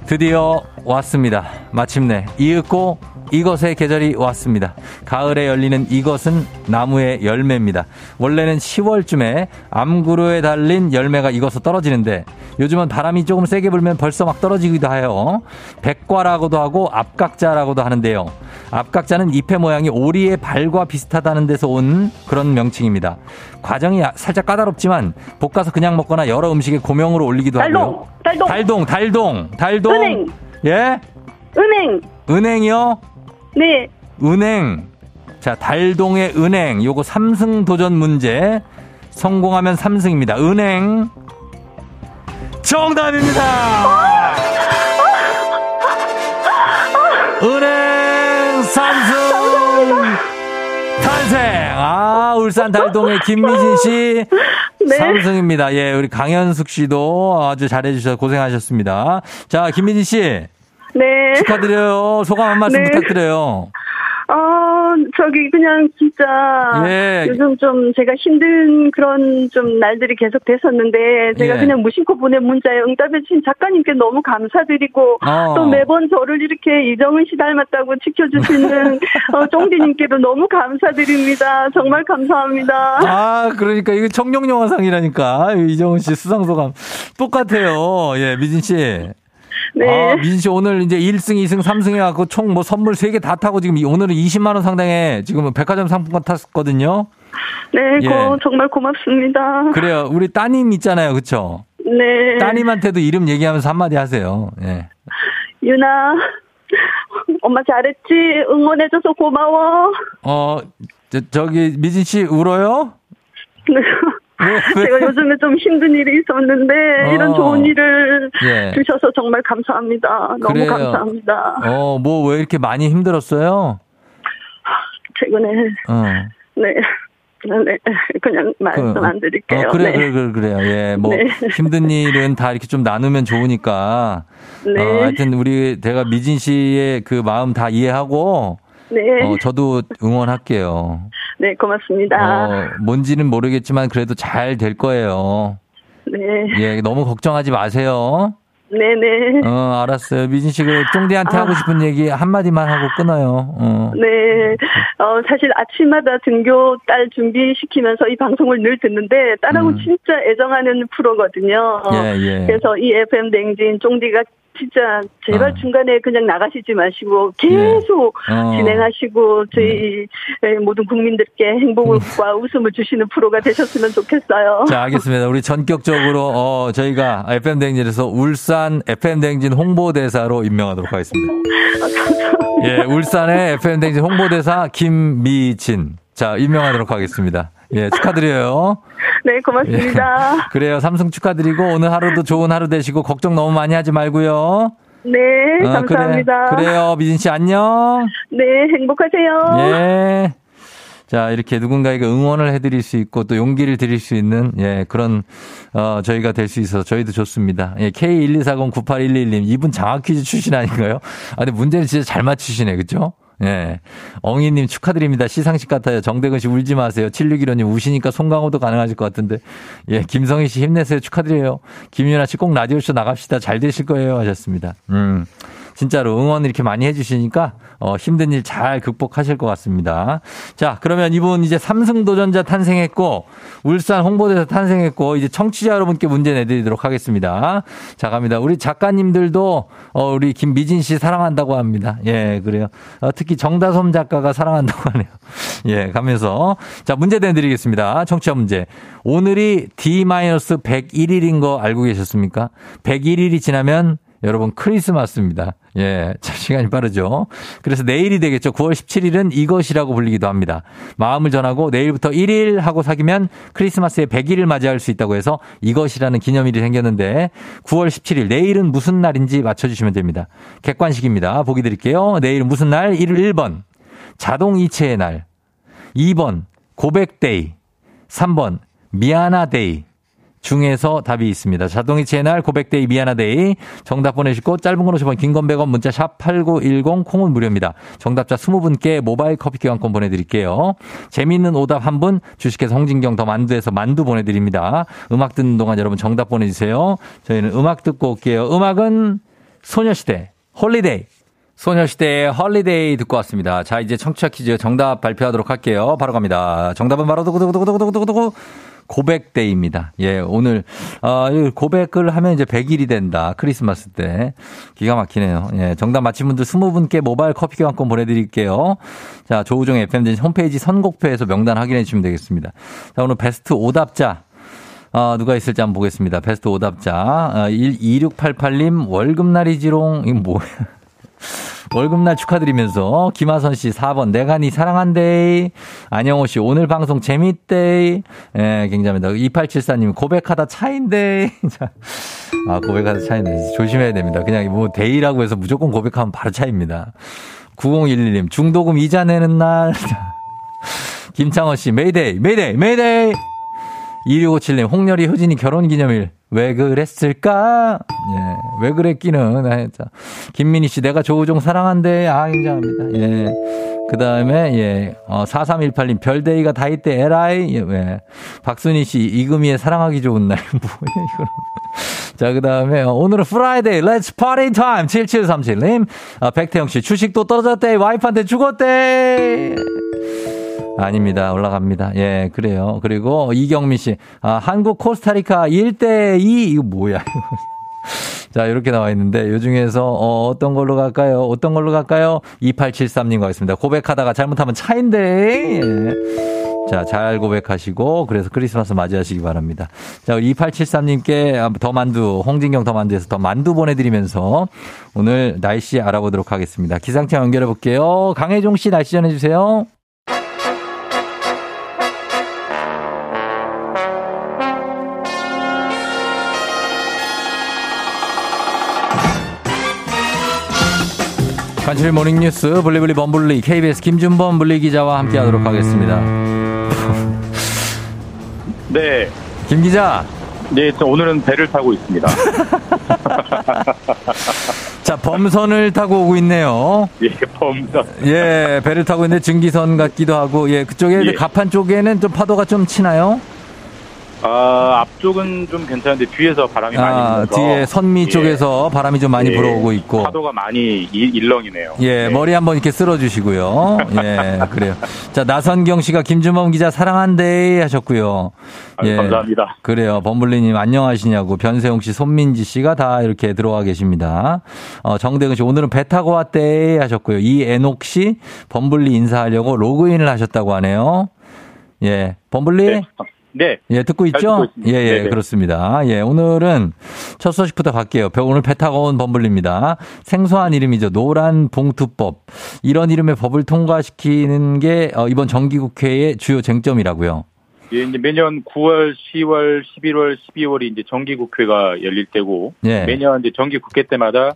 드디어 왔습니다. 마침내 이윽고 이것의 계절이 왔습니다. 가을에 열리는 이것은 나무의 열매입니다. 원래는 10월쯤에 암구루에 달린 열매가 익어서 떨어지는데 요즘은 바람이 조금 세게 불면 벌써 막 떨어지기도 해요. 백과라고도 하고 앞각자라고도 하는데요. 앞각자는 잎의 모양이 오리의 발과 비슷하다는 데서 온 그런 명칭입니다. 과정이 살짝 까다롭지만 볶아서 그냥 먹거나 여러 음식에 고명으로 올리기도 하고요. 달동, 달동. 달동, 달동, 달동. 은행. 예? 은행. 은행이요? 네. 은행. 자, 달동의 은행. 요거 삼승 도전 문제. 성공하면 삼승입니다 은행. 정답입니다! 은행 삼승 탄생! 아, 울산 달동의 김미진 씨. 네. 삼승입니다 예, 우리 강현숙 씨도 아주 잘해주셔서 고생하셨습니다. 자, 김미진 씨. 네. 축하드려요. 소감 한 말씀 네. 부탁드려요. 어, 저기 그냥 진짜 예. 요즘 좀 제가 힘든 그런 좀 날들이 계속 됐었는데 제가 예. 그냥 무심코 보낸 문자에 응답해 주신 작가님께 너무 감사드리고 어. 또 매번 저를 이렇게 이정은 씨 닮았다고 지켜주시는 어, 쫑디님께도 너무 감사드립니다. 정말 감사합니다. 아, 그러니까 이거 청룡영화상이라니까. 이정은 씨 수상 소감 똑같아요. 예, 미진 씨. 네. 아, 미진 씨 오늘 이제 1승, 2승, 3승 해갖고 총 뭐 선물 3개 다 타고 지금 오늘은 20만원 상당의 지금 백화점 상품권 탔거든요. 네, 예. 고, 정말 고맙습니다. 그래요. 우리 따님 있잖아요. 그쵸? 네. 따님한테도 이름 얘기하면서 한마디 하세요. 예. 유나, 엄마 잘했지? 응원해줘서 고마워. 어, 저, 저기 미진 씨 울어요? 왜, 왜? 제가 요즘에 좀 힘든 일이 있었는데 어. 이런 좋은 일을 예. 주셔서 정말 감사합니다. 너무 그래요. 감사합니다. 어, 뭐 왜 이렇게 많이 힘들었어요? 최근에 어. 네. 네, 그냥 말씀 그, 안 드릴게요. 어, 그래, 네. 그래, 그래, 그래요. 예, 뭐, 네. 힘든 일은 다 이렇게 좀 나누면 좋으니까. 네. 어, 하여튼 우리, 제가 미진 씨의 그 마음 다 이해하고, 네. 어, 저도 응원할게요. 네, 고맙습니다. 어, 뭔지는 모르겠지만 그래도 잘 될 거예요. 네. 예, 너무 걱정하지 마세요. 네네. 어, 알았어요. 미진 씨, 그, 쫑디한테 아. 하고 싶은 얘기 한마디만 하고 끊어요. 어. 네. 어, 사실 아침마다 등교 딸 준비시키면서 이 방송을 늘 듣는데 딸하고 음. 진짜 애정하는 프로거든요. 예, 예. 그래서 이 FM 댕진 쫑디가 진짜 제발 어. 중간에 그냥 나가시지 마시고 계속 어. 진행하시고 저희 모든 국민들께 행복과 웃음을 주시는 프로가 되셨으면 좋겠어요. 자, 알겠습니다. 우리 전격적으로, 어, 저희가 FM대행진에서 울산 FM대행진 홍보대사로 임명하도록 하겠습니다. 예, 울산의 FM대행진 홍보대사 김미진. 자, 임명하도록 하겠습니다. 예, 축하드려요. 네, 고맙습니다. 그래요. 삼성 축하드리고 오늘 하루도 좋은 하루 되시고 걱정 너무 많이 하지 말고요. 네, 어, 감사합니다. 그래, 그래 요. 미진 씨 안녕. 네, 행복하세요. 예. 자, 이렇게 누군가에게 응원을 해드릴 수 있고 또 용기를 드릴 수 있는, 예, 그런, 어, 저희가 될 수 있어서 저희도 좋습니다. 예, K124098111님, 이분 장학 퀴즈 출신 아닌가요? 아, 근데 문제는 진짜 잘 맞추시네, 그죠? 예. 엉이님 축하드립니다. 시상식 같아요. 정대근 씨 울지 마세요. 7615님 우시니까 송강호도 가능하실 것 같은데. 예. 김성희 씨 힘내세요. 축하드려요. 김윤아 씨 꼭 라디오쇼 나갑시다. 잘 되실 거예요. 하셨습니다. 음. 진짜로 응원 이렇게 많이 해주시니까 어, 힘든 일 잘 극복하실 것 같습니다. 자, 그러면 이분 이제 삼승 도전자 탄생했고 울산 홍보대사 탄생했고 이제 청취자 여러분께 문제 내드리도록 하겠습니다. 자, 갑니다. 우리 작가님들도 어, 우리 김미진 씨 사랑한다고 합니다. 예, 그래요. 어, 특히 정다솜 작가가 사랑한다고 하네요. 예, 가면서 자 문제 내드리겠습니다. 청취자 문제. 오늘이 D-101일인 거 알고 계셨습니까? 101일이 지나면 여러분 크리스마스입니다. 예, 참 시간이 빠르죠. 그래서 내일이 되겠죠. 9월 17일은 이것이라고 불리기도 합니다. 마음을 전하고 내일부터 1일 하고 사귀면 크리스마스의 100일을 맞이할 수 있다고 해서 이것이라는 기념일이 생겼는데 9월 17일 내일은 무슨 날인지 맞춰주시면 됩니다. 객관식입니다. 보기 드릴게요. 내일은 무슨 날? 1일 1번 자동이체의 날 2번 고백데이 3번 미아나데이 중에서 답이 있습니다. 자동이체의 날, 고백데이, 미아나데이. 정답 보내시고, 짧은 건 50원, 긴건 100원, 문자 샵 8910, 콩은 무료입니다. 정답자 20분께 모바일 커피 교환권 보내드릴게요. 재미있는 오답 한 분, 주식회사 홍진경 더 만두에서 만두 보내드립니다. 음악 듣는 동안 여러분 정답 보내주세요. 저희는 음악 듣고 올게요. 음악은 소녀시대, Holiday. 소녀시대의 Holiday 듣고 왔습니다. 자, 이제 청취자 퀴즈 정답 발표하도록 할게요. 바로 갑니다. 정답은 바로 두구두구두구두구두구두구 고백데이입니다. 예, 오늘, 어, 이 고백을 하면 이제 100일이 된다. 크리스마스 때. 기가 막히네요. 예, 정답 맞힌 분들 20분께 모바일 커피 교환권 보내드릴게요. 자, 조우종 FM대행진 홈페이지 선곡표에서 명단 확인해 주시면 되겠습니다. 자, 오늘 베스트 오답자. 어, 누가 있을지 한번 보겠습니다. 베스트 오답자. 어, 2688님, 월급날이지롱. 이거 뭐야. 월급날 축하드리면서 김하선 씨 4번 내가 니 사랑한데 안영호 씨 오늘 방송 재밌대. 예 굉장합니다. 2874님 고백하다 차인데 아 고백하다 차인데 조심해야 됩니다. 그냥 뭐 데이라고 해서 무조건 고백하면 바로 차입니다. 9011님 중도금 이자 내는 날. 김창원 씨 메이데이 메이데이 메이데이. 2657님 홍렬이 효진이 결혼 기념일 왜 그랬을까? 예, 왜 그랬기는. 아, 자. 김민희 씨, 내가 조우종 사랑한대. 아, 굉장합니다. 예. 그 다음에, 예, 어, 4318님, 별데이가 다 있대, 에라이. 예, 예. 박순희 씨, 이금희의 사랑하기 좋은 날. 뭐야, 이거는. 자, 그 다음에, 어, 오늘은 Friday, let's party time. 7737님, 아, 백태영 씨, 주식도 떨어졌대. 와이프한테 죽었대. 아닙니다. 올라갑니다. 예, 그래요. 그리고 이경민 씨, 아, 한국 코스타리카 1대2, 이거 뭐야. 자, 이렇게 나와 있는데, 요 중에서, 어, 어떤 걸로 갈까요? 어떤 걸로 갈까요? 2873님 가겠습니다. 고백하다가 잘못하면 차인데, 예. 자, 잘 고백하시고, 그래서 크리스마스 맞이하시기 바랍니다. 자, 2873님께 더 만두, 홍진경 더 만두에서 더 만두 보내드리면서 오늘 날씨 알아보도록 하겠습니다. 기상청 연결해 볼게요. 강혜종 씨 날씨 전해주세요. 간추린 모닝뉴스 블리블리 범블리 KBS 김준범 블리 기자와 함께하도록 하겠습니다. 네, 김 기자, 네, 저 오늘은 배를 타고 있습니다. 자 범선을 타고 오고 있네요. 예, 범선. 예, 배를 타고 있는데 증기선 같기도 하고, 예, 그쪽에 예. 갑판 쪽에는 좀 파도가 좀 치나요? 아, 앞쪽은 좀 괜찮은데 뒤에서 바람이 많이 아, 불어서 뒤에 선미 예. 쪽에서 바람이 좀 많이 예, 불어오고 있고. 파도가 많이 일- 일렁이네요. 예, 네. 머리 한번 이렇게 쓸어주시고요. 예, 그래요. 자, 나선경 씨가 김준범 기자 사랑한대 하셨고요. 예. 아유, 감사합니다. 그래요. 범블리님 안녕하시냐고. 변세용 씨, 손민지 씨가 다 이렇게 들어와 계십니다. 어, 정대근 씨, 오늘은 배 타고 왔대 하셨고요. 이애녹 씨, 범블리 인사하려고 로그인을 하셨다고 하네요. 예, 범블리? 네. 네. 예, 듣고 잘 있죠? 듣고. 예, 예, 네네. 그렇습니다. 예, 오늘은 첫 소식부터 갈게요. 배- 오늘 배 타고 온 범블리입니다. 생소한 이름이죠. 노란 봉투법. 이런 이름의 법을 통과시키는 게 어, 이번 정기국회의 주요 쟁점이라고요. 예, 이제 매년 9월, 10월, 11월, 12월이 이제 정기국회가 열릴 때고 예. 매년 이제 정기국회 때마다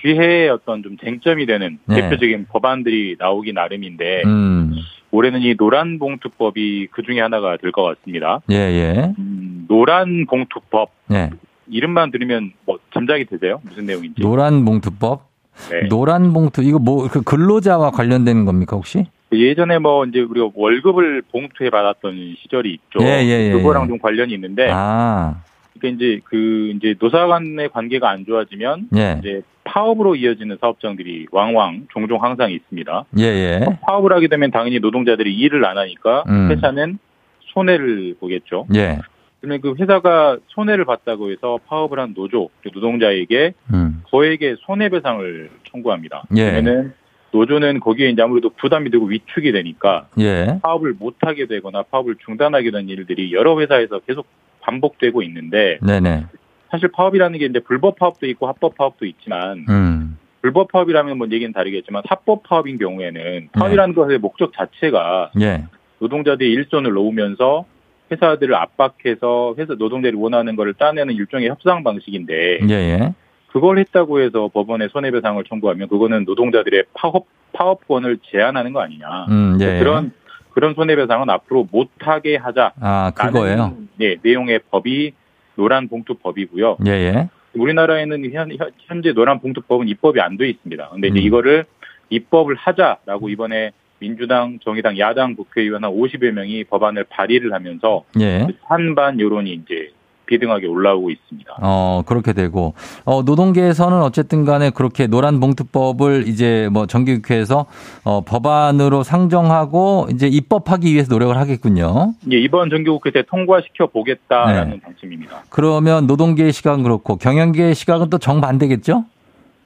뒤에 어떤 좀 쟁점이 되는 네. 대표적인 법안들이 나오기 나름인데 음. 올해는 이 노란 봉투법이 그 중에 하나가 될 것 같습니다. 예, 예. 음, 노란 봉투법 예. 이름만 들으면 뭐 짐작이 되세요? 무슨 내용인지? 노란 봉투법? 네. 노란 봉투 이거 뭐 그 근로자와 관련되는 겁니까 혹시? 예전에 뭐 이제 우리가 월급을 봉투에 받았던 시절이 있죠. 예, 예, 예, 그거랑 예. 좀 관련이 있는데 아. 그러니까 이제 그 이제 노사 간의 관계가 안 좋아지면 예. 이제 파업으로 이어지는 사업장들이 왕왕 종종 항상 있습니다. 예, 예. 파업을 하게 되면 당연히 노동자들이 일을 안 하니까 음. 회사는 손해를 보겠죠. 예. 그러면 그 회사가 손해를 봤다고 해서 파업을 한 노조, 그 노동자에게 음. 거액의 손해배상을 청구합니다. 예. 그러면은 노조는 거기에 이제 아무래도 부담이 되고 위축이 되니까 예. 파업을 못하게 되거나 파업을 중단하게 되는 일들이 여러 회사에서 계속 반복되고 있는데 네네. 사실 파업이라는 게 이제 불법 파업도 있고 합법 파업도 있지만 음. 불법 파업이라면 뭐 얘기는 다르겠지만 합법 파업인 경우에는 파업이라는 것의 목적 자체가 예. 노동자들이 일손을 놓으면서 회사들을 압박해서 회사 노동자들이 원하는 것을 따내는 일종의 협상 방식인데 예, 예. 그걸 했다고 해서 법원에 손해배상을 청구하면 그거는 노동자들의 파업 파업권을 제한하는 거 아니냐 음, 예. 그런 그런 손해배상은 앞으로 못하게 하자 아, 그거예요? 네 내용의 법이 노란 봉투법이고요. 예, 예. 우리나라에는 현, 현- 현재 노란 봉투법은 입법이 안 돼 있습니다. 근데 이제 음. 이거를 입법을 하자라고 이번에 민주당, 정의당, 야당 국회의원 한 50여 명이 법안을 발의를 하면서 예. 찬반 여론이 이제 비등하게 올라오고 있습니다. 어, 그렇게 되고, 어, 노동계에서는 어쨌든 간에 그렇게 노란 봉투법을 이제 뭐 정기국회에서 어, 법안으로 상정하고 이제 입법하기 위해서 노력을 하겠군요. 예, 이번 정기국회 때 통과시켜 보겠다라는 네. 방침입니다. 그러면 노동계의 시각은 그렇고 경영계의 시각은 또 정반대겠죠?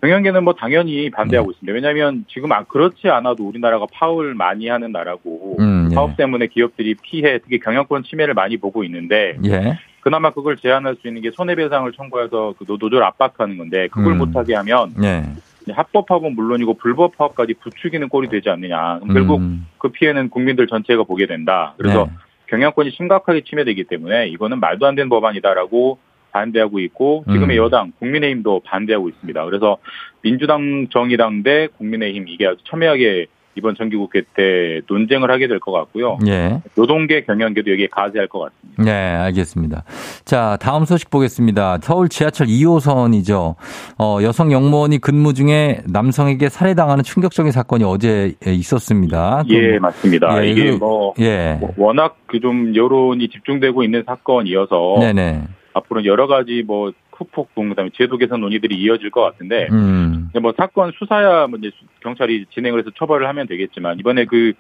경영계는 뭐 당연히 반대하고 네. 있습니다. 왜냐하면 지금 아 그렇지 않아도 우리나라가 파업을 많이 하는 나라고 음, 예. 파업 때문에 기업들이 피해, 특히 경영권 침해를 많이 보고 있는데 예. 그나마 그걸 제한할 수 있는 게 손해배상을 청구해서 그 노- 노조를 압박하는 건데 그걸 음. 못하게 하면 예. 이제 합법 파업은 물론이고 불법 파업까지 부추기는 꼴이 되지 않느냐. 결국 음, 그 피해는 국민들 전체가 보게 된다. 그래서 네. 경영권이 심각하게 침해되기 때문에 이거는 말도 안 되는 법안이다라고 반대하고 있고 지금의 음. 여당 국민의힘도 반대하고 있습니다. 그래서 민주당, 정의당 대 국민의힘 이게 아주 첨예하게 이번 정기국회 때 논쟁을 하게 될 것 같고요. 예. 노동계, 경영계도 여기에 가세할 것 같습니다. 네, 알겠습니다. 자, 다음 소식 보겠습니다. 서울 지하철 2호선이죠. 어, 여성 영무원이 근무 중에 남성에게 살해당하는 충격적인 사건이 어제 있었습니다. 예, 그- 맞습니다. 예, 이게 그- 뭐 예. 뭐 워낙 그 좀 여론이 집중되고 있는 사건이어서 네네. 앞으로 여러 가지 뭐 후폭풍 그다음에 제도 개선 논의들이 이어질 것 같은데 음. 뭐 사건 수사야 뭐 이제 수- 경찰이 진행을 해서 처벌을 하면 되겠지만 이번에 그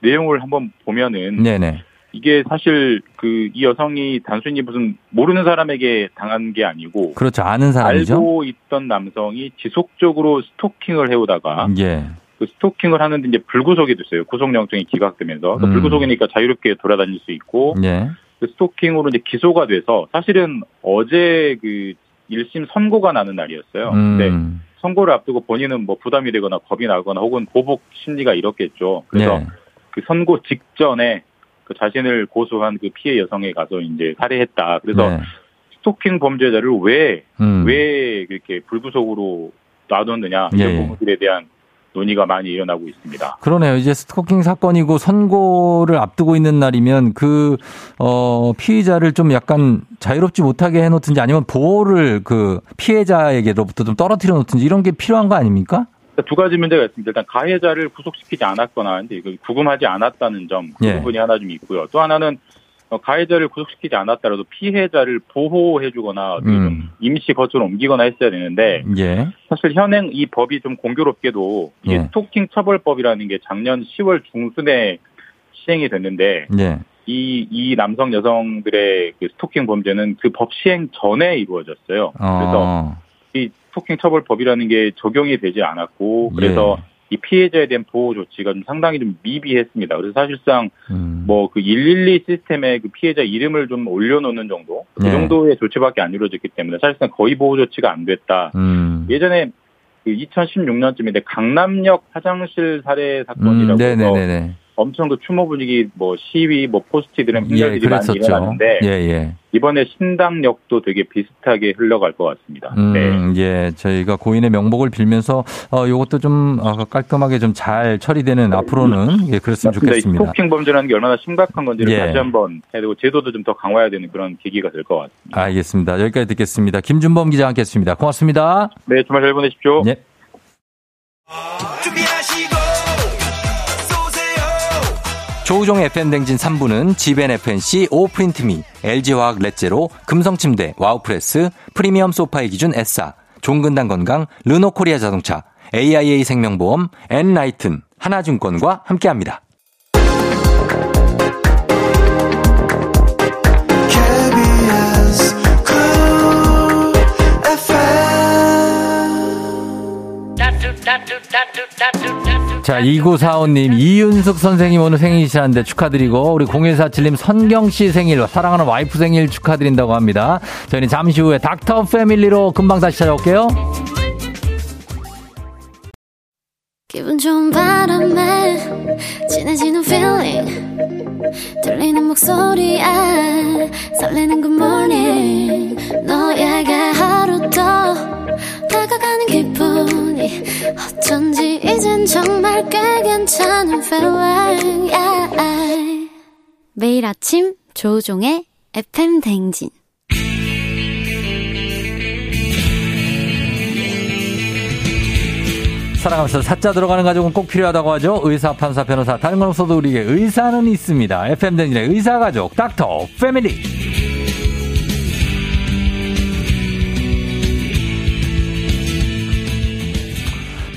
내용을 한번 보면은 네네. 이게 사실 그 이 여성이 단순히 무슨 모르는 사람에게 당한 게 아니고 그렇죠. 아는 사람이죠. 알고 있던 남성이 지속적으로 스토킹을 해오다가 예. 그 스토킹을 하는데 이제 불구속이 됐어요. 구속영장이 기각되면서 그 음. 불구속이니까 자유롭게 돌아다닐 수 있고 예. 그 스토킹으로 이제 기소가 돼서 사실은 어제 그 1심 선고가 나는 날이었어요. 근데 음. 선고를 앞두고 본인은 뭐 부담이 되거나 겁이 나거나 혹은 보복 심리가 이렇겠죠. 그래서 네. 그 선고 직전에 그 자신을 고소한 그 피해 여성에 가서 이제 살해했다. 그래서 네. 스토킹 범죄자를 왜, 음. 왜 그렇게 불구속으로 놔뒀느냐. 예, 이런 예. 부분들에 대한 논의가 많이 일어나고 있습니다. 그러네요. 이제 스토킹 사건이고 선고를 앞두고 있는 날이면 그, 어, 피의자를 좀 약간 자유롭지 못하게 해놓든지 아니면 보호를 그 피해자에게로부터 좀 떨어뜨려 놓든지 이런 게 필요한 거 아닙니까? 두 가지 문제가 있습니다. 일단 가해자를 구속시키지 않았거나 이제 그 구금하지 않았다는 점, 그 예. 부분이 하나 좀 있고요. 또 하나는 어, 가해자를 구속시키지 않았더라도 피해자를 보호해주거나 음. 임시 거처로 옮기거나 했어야 되는데 예. 사실 현행 이 법이 좀 공교롭게도 이게 예. 스토킹 처벌법이라는 게 작년 10월 중순에 시행이 됐는데 예. 이, 이 남성 여성들의 그 스토킹 범죄는 그 법 시행 전에 이루어졌어요. 그래서 어. 이 스토킹 처벌법이라는 게 적용이 되지 않았고 그래서 예. 이 피해자에 대한 보호 조치가 좀 상당히 좀 미비했습니다. 그래서 사실상 음. 뭐그 112 시스템에 그 피해자 이름을 좀 올려놓는 정도 그 네. 정도의 조치밖에 안 이루어졌기 때문에 사실상 거의 보호 조치가 안 됐다. 음. 예전에 그 2016년쯤인데 강남역 화장실 살해 사건이라고 음, 해서 네네네네. 엄청 그 추모 분위기 뭐 시위 뭐 포스트잇들 예, 행렬들이 많이. 일어났는데 예, 예. 이번에 신당역도 되게 비슷하게 흘러갈 것 같습니다. 네. 음, 예. 저희가 고인의 명복을 빌면서, 어, 요것도 좀, 어, 깔끔하게 좀 잘 처리되는 앞으로는, 예, 그랬으면 좋겠습니다. 스토킹 범죄라는 게 얼마나 심각한 건지를 예. 다시 한번 해야 되고 제도도 좀 더 강화해야 되는 그런 계기가 될 것 같습니다. 알겠습니다. 여기까지 듣겠습니다. 김준범 기자 함께 했습니다. 고맙습니다. 네, 주말 잘 보내십시오. 예. 조우종의 FM대행진 3부는 지벤 FNC, 오프린트미, LG화학 렛제로, 금성침대, 와우프레스, 프리미엄 소파의 기준 S사, 종근당 건강, 르노코리아 자동차, AIA 생명보험, 엔라이튼, 하나증권과 함께합니다. 자, 2945님, 이윤숙 선생님 오늘 생일이시라는데 축하드리고, 우리 0147님 선경 씨 생일, 사랑하는 와이프 생일 축하드린다고 합니다. 저희는 잠시 후에 닥터 패밀리로 금방 다시 찾아올게요. 기분 좋은 바람에 진해지는 feeling 들리는 목소리에 설레는 good morning 너에게 하루 더 어쩐지 이젠 정말 꽤 괜찮은 feeling yeah. 매일 아침 조종의 FM 댕진 살아가면서 사자 들어가는 가족은 꼭 필요하다고 하죠. 의사, 판사, 변호사, 다른 건 없어도 우리에게 의사는 있습니다. FM 댕진의 의사 가족, 닥터 패밀리.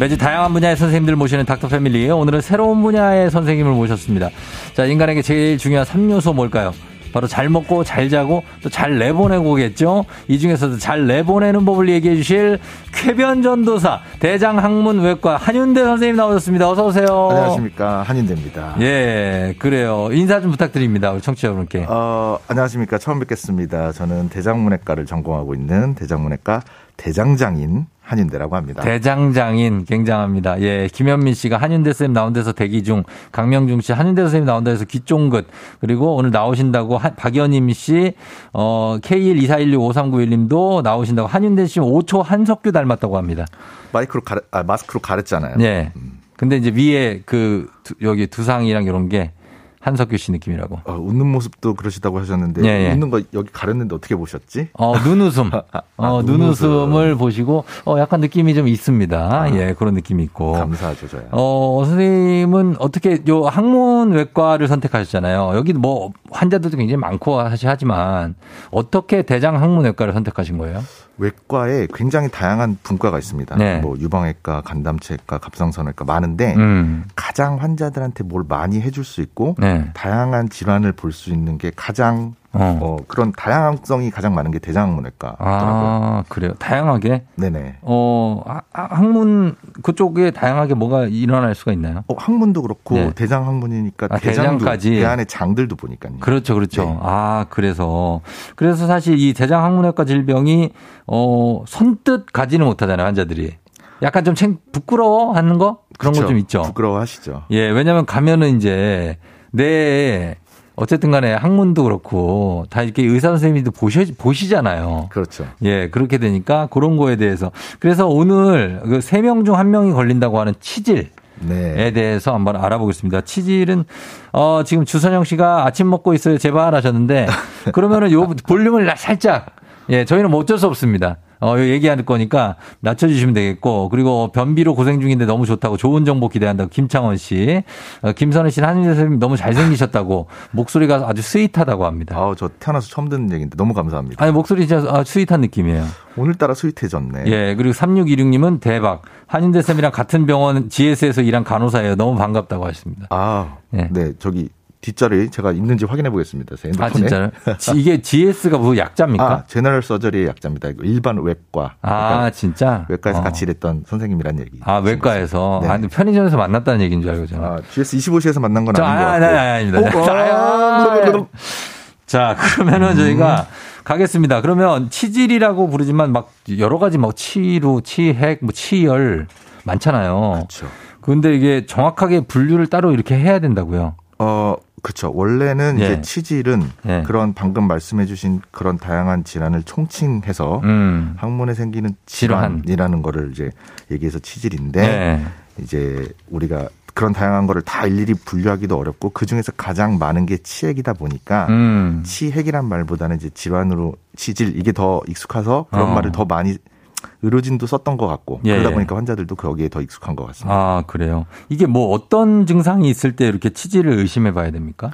매주 다양한 분야의 선생님들 모시는 닥터 패밀리. 오늘은 새로운 분야의 선생님을 모셨습니다. 자, 인간에게 제일 중요한 3요소 뭘까요? 바로 잘 먹고 잘 자고 또 잘 내보내고겠죠. 이 중에서도 잘 내보내는 법을 얘기해 주실 쾌변 전도사 대장 학문 외과 한윤대 선생님 나오셨습니다. 어서 오세요. 안녕하십니까 한인대입니다. 예, 그래요. 인사 좀 부탁드립니다. 우리 청취자 여러분께. 어, 안녕하십니까 처음 뵙겠습니다. 저는 대장문외과를 전공하고 있는 대장문외과 대장장인 한인대라고 합니다. 대장장인 굉장합니다. 예, 김현민 씨가 한윤대 선생님 나온 데서 대기 중, 강명중 씨 한윤대 선생님 나온 데서 귀쫑긋, 그리고 오늘 나오신다고 한- 박연임 씨, 어, K124165391님도 나오신다고 한윤대 씨 5초 한석규 닮았다고 합니다. 마이크로 가르, 아, 마스크로 가렸잖아요. 예. 근데 이제 위에 그 두- 여기 두상이랑 이런 게 한석규 씨 느낌이라고. 어, 웃는 모습도 그러시다고 하셨는데 예, 예. 웃는 거 여기 가렸는데 어떻게 보셨지? 어, 눈웃음. 어, 눈웃음. 눈웃음을 보시고, 어, 약간 느낌이 좀 있습니다. 예, 그런 느낌이 있고. 감사하죠, 저야. 어, 선생님은 어떻게 요 학문외과를 선택하셨잖아요. 여기 뭐 환자들도 굉장히 많고 하시 하지만 어떻게 대장 학문외과를 선택하신 거예요? 외과에 굉장히 다양한 분과가 있습니다. 네. 뭐 유방외과, 간담체외과, 갑상선외과 많은데 음. 가장 환자들한테 뭘 많이 해줄 수 있고 네. 다양한 질환을 볼 수 있는 게 가장 어. 어, 그런 다양성이 가장 많은 게 대장학문외과. 아, 그래요. 다양하게 네네. 어, 아, 아, 학문 그쪽에 다양하게 뭐가 일어날 수가 있나요? 어, 학문도 그렇고 네. 대장 학문이니까 아, 대장도 대장까지. 배 안에 장들도 보니까요. 그렇죠, 그렇죠. 네. 아, 그래서 그래서 사실 이 대장 항문외과 질병이 어 선뜻 가지는 못하잖아요, 환자들이. 약간 좀 챙, 부끄러워 하는 거 그런 거. 좀 있죠. 부끄러워 하시죠. 예, 왜냐면 가면은 이제 내 어쨌든 간에 학문도 그렇고 다 이렇게 의사 선생님도 보시, 보시잖아요. 그렇죠. 예, 그렇게 되니까 그런 거에 대해서. 그래서 오늘 그 세 명 중 한 명이 걸린다고 하는 치질. 네. 에 대해서 한번 알아보겠습니다. 치질은 어 지금 주선영 씨가 아침 먹고 있어요. 제발 하셨는데 그러면은 요 볼륨을 살짝 예 저희는 뭐 어쩔 수 없습니다. 어, 요 얘기할 거니까 낮춰주시면 되겠고, 그리고 변비로 고생 중인데 너무 좋다고 좋은 정보 기대한다고 김창원 씨, 어, 김선혜 씨는 한윤재 선생님 너무 잘생기셨다고, 목소리가 아주 sweet하다고 합니다. 아우, 저 태어나서 처음 듣는 얘기인데 너무 감사합니다. 아니, 목소리 진짜 아, sweet한 느낌이에요. 오늘따라 sweet해졌네. 예, 그리고 3626님은 대박. 한윤재 쌤이랑 같은 병원 GS에서 일한 간호사예요. 너무 반갑다고 하십니다. 아, 예. 네. 저기 뒷자리 제가 있는지 확인해 보겠습니다. 제 핸드폰에. 아, 진짜요? 지- 이게 GS가 뭐 약자입니까? 아, 제너럴 서저리의 약자입니다. 일반 외과. 아, 그러니까 진짜? 외과에서 어. 같이 일했던 선생님이란 얘기. 아, 외과에서. 네. 아, 근데 편의점에서 만났다는 얘기인 줄 알고 저는. 아, GS 25시에서 만난 건 저, 아닌 것 아, 아니, 아닙니다. 어, 아, 자, 그러면은 저희가 가겠습니다. 그러면 치질이라고 부르지만 막 여러 가지 뭐 치루, 치핵, 뭐 치열 많잖아요. 그렇죠. 근데 이게 정확하게 분류를 따로 이렇게 해야 된다고요. 어, 그쵸. 원래는 예. 이제 치질은 예. 그런 방금 말씀해주신 그런 다양한 질환을 총칭해서 음. 항문에 생기는 질환. 질환이라는 거를 이제 얘기해서 치질인데 네. 이제 우리가 그런 다양한 거를 다 일일이 분류하기도 어렵고 그 중에서 가장 많은 게 치핵이다 보니까 음. 치핵이란 말보다는 이제 질환으로 치질 이게 더 익숙해서 그런 어. 말을 더 많이 의료진도 썼던 것 같고 예, 그러다 예. 보니까 환자들도 거기에 더 익숙한 것 같습니다. 아, 그래요. 이게 뭐 어떤 증상이 있을 때 이렇게 치질을 의심해 봐야 됩니까?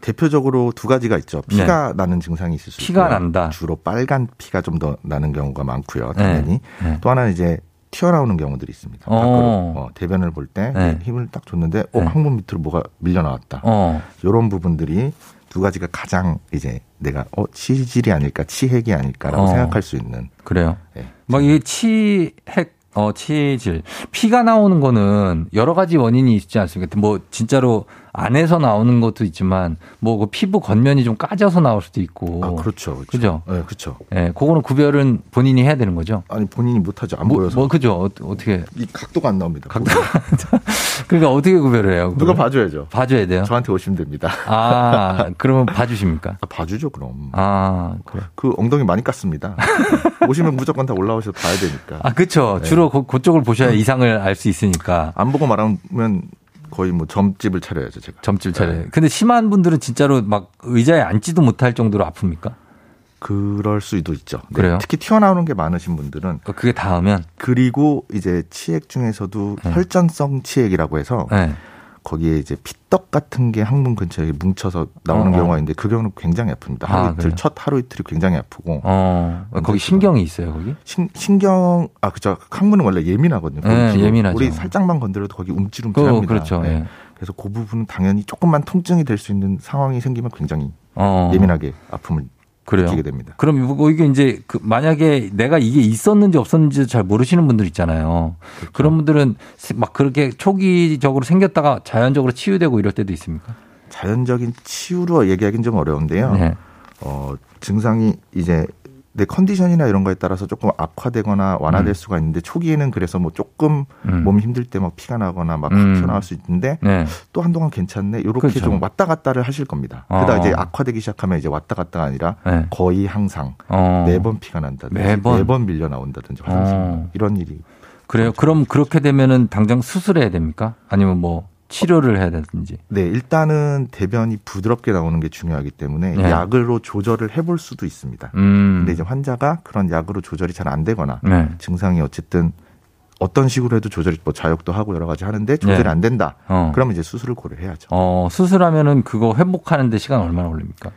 대표적으로 두 가지가 있죠. 피가 나는 증상이 있을 수 네. 피가 있고요. 난다. 주로 빨간 피가 좀 더 나는 경우가 많고요. 네. 당연히. 네. 또 하나는 이제 튀어나오는 경우들이 있습니다. 어. 밖으로 어, 대변을 볼때 네. 힘을 딱 줬는데 어, 네. 항문 밑으로 뭐가 밀려 나왔다. 어. 이런 부분들이 두 가지가 가장 이제 내가 어 치질이 아닐까 치핵이 아닐까라고 어. 생각할 수 있는 그래요. 예. 막 이게 치핵 어 치질 피가 나오는 거는 여러 가지 원인이 있지 않습니까? 뭐 진짜로 안에서 나오는 것도 있지만 뭐 그 피부 겉면이 좀 까져서 나올 수도 있고. 아 그렇죠. 그렇죠. 그죠? 네, 그렇죠. 예, 그거는 구별은 본인이 해야 되는 거죠. 아니 본인이 못 하죠. 안 뭐, 보여서 뭐 그죠? 어, 어떻게 이 각도가 안 나옵니다. 각도 그러니까 어떻게 구별을 해요? 누가 그걸? 봐줘야죠. 봐 줘야 돼요. 저한테 오시면 됩니다. 아, 그러면 봐 주십니까? 아, 봐 주죠 그럼. 아, 그래. 그 엉덩이 많이 깠습니다. 오시면 무조건 다 올라오셔서 봐야 되니까. 아, 그쵸. 네. 주로 그, 그쪽을 보셔야 이상을 알 수 있으니까. 안 보고 말하면 거의 뭐 점집을 차려야죠 제가. 점집 차례. 네. 근데 심한 분들은 진짜로 막 의자에 앉지도 못할 정도로 아픕니까? 그럴 수도 있죠. 네. 그래요? 특히 튀어나오는 게 많으신 분들은 그러니까 그게 닿으면. 그리고 이제 치액 중에서도 네. 혈전성 치액이라고 해서 네. 거기에 이제 피떡 같은 게 항문 근처에 뭉쳐서 나오는 어, 어. 경우가 있는데 그 경우는 굉장히 아픕니다. 하루 아, 이틀 그래요? 첫 하루 이틀이 굉장히 아프고 어, 거기 신경이 있어요, 거기? 신, 신경 아 그죠 항문은 원래 예민하거든요. 네, 예민하죠. 우리 살짝만 건드려도 거기 그, 움찔움찔합니다. 그렇죠. 네. 예. 그래서 그 부분은 당연히 조금만 통증이 될 수 있는 상황이 생기면 굉장히 어. 예민하게 아픔을 그래요. 느끼게 됩니다. 그럼 이거 이게 이제 그 만약에 내가 이게 있었는지 없었는지 잘 모르시는 분들 있잖아요. 그렇죠. 그런 분들은 막 그렇게 초기적으로 생겼다가 자연적으로 치유되고 이럴 때도 있습니까? 자연적인 치유로 얘기하기는 좀 어려운데요. 네. 어, 증상이 이제 내 컨디션이나 이런 거에 따라서 조금 악화되거나 완화될 음. 수가 있는데 초기에는 그래서 뭐 조금 음. 몸이 힘들 때 막 피가 나거나 막 음. 튀어나올 수 있는데 네. 또 한동안 괜찮네. 이렇게 그렇죠. 좀 왔다 갔다를 하실 겁니다. 어. 그러다 이제 악화되기 시작하면 이제 왔다 갔다가 아니라 네. 거의 항상 어. 매번 피가 난다든지 매번? 매번 밀려 나온다든지 화장실 어. 이런 일이 그래요. 그럼 그렇게 되면은 당장 수술해야 됩니까? 아니면 뭐 치료를 해야 되든지. 네, 일단은 대변이 부드럽게 나오는 게 중요하기 때문에 네. 약으로 조절을 해볼 수도 있습니다. 음. 근데 이제 환자가 그런 약으로 조절이 잘 안 되거나 네. 증상이 어쨌든 어떤 식으로 해도 조절이 뭐 자욕도 하고 여러 가지 하는데 조절이 네. 안 된다. 어. 그러면 이제 수술을 고려해야죠. 어, 수술하면은 그거 회복하는데 시간 얼마나 걸립니까?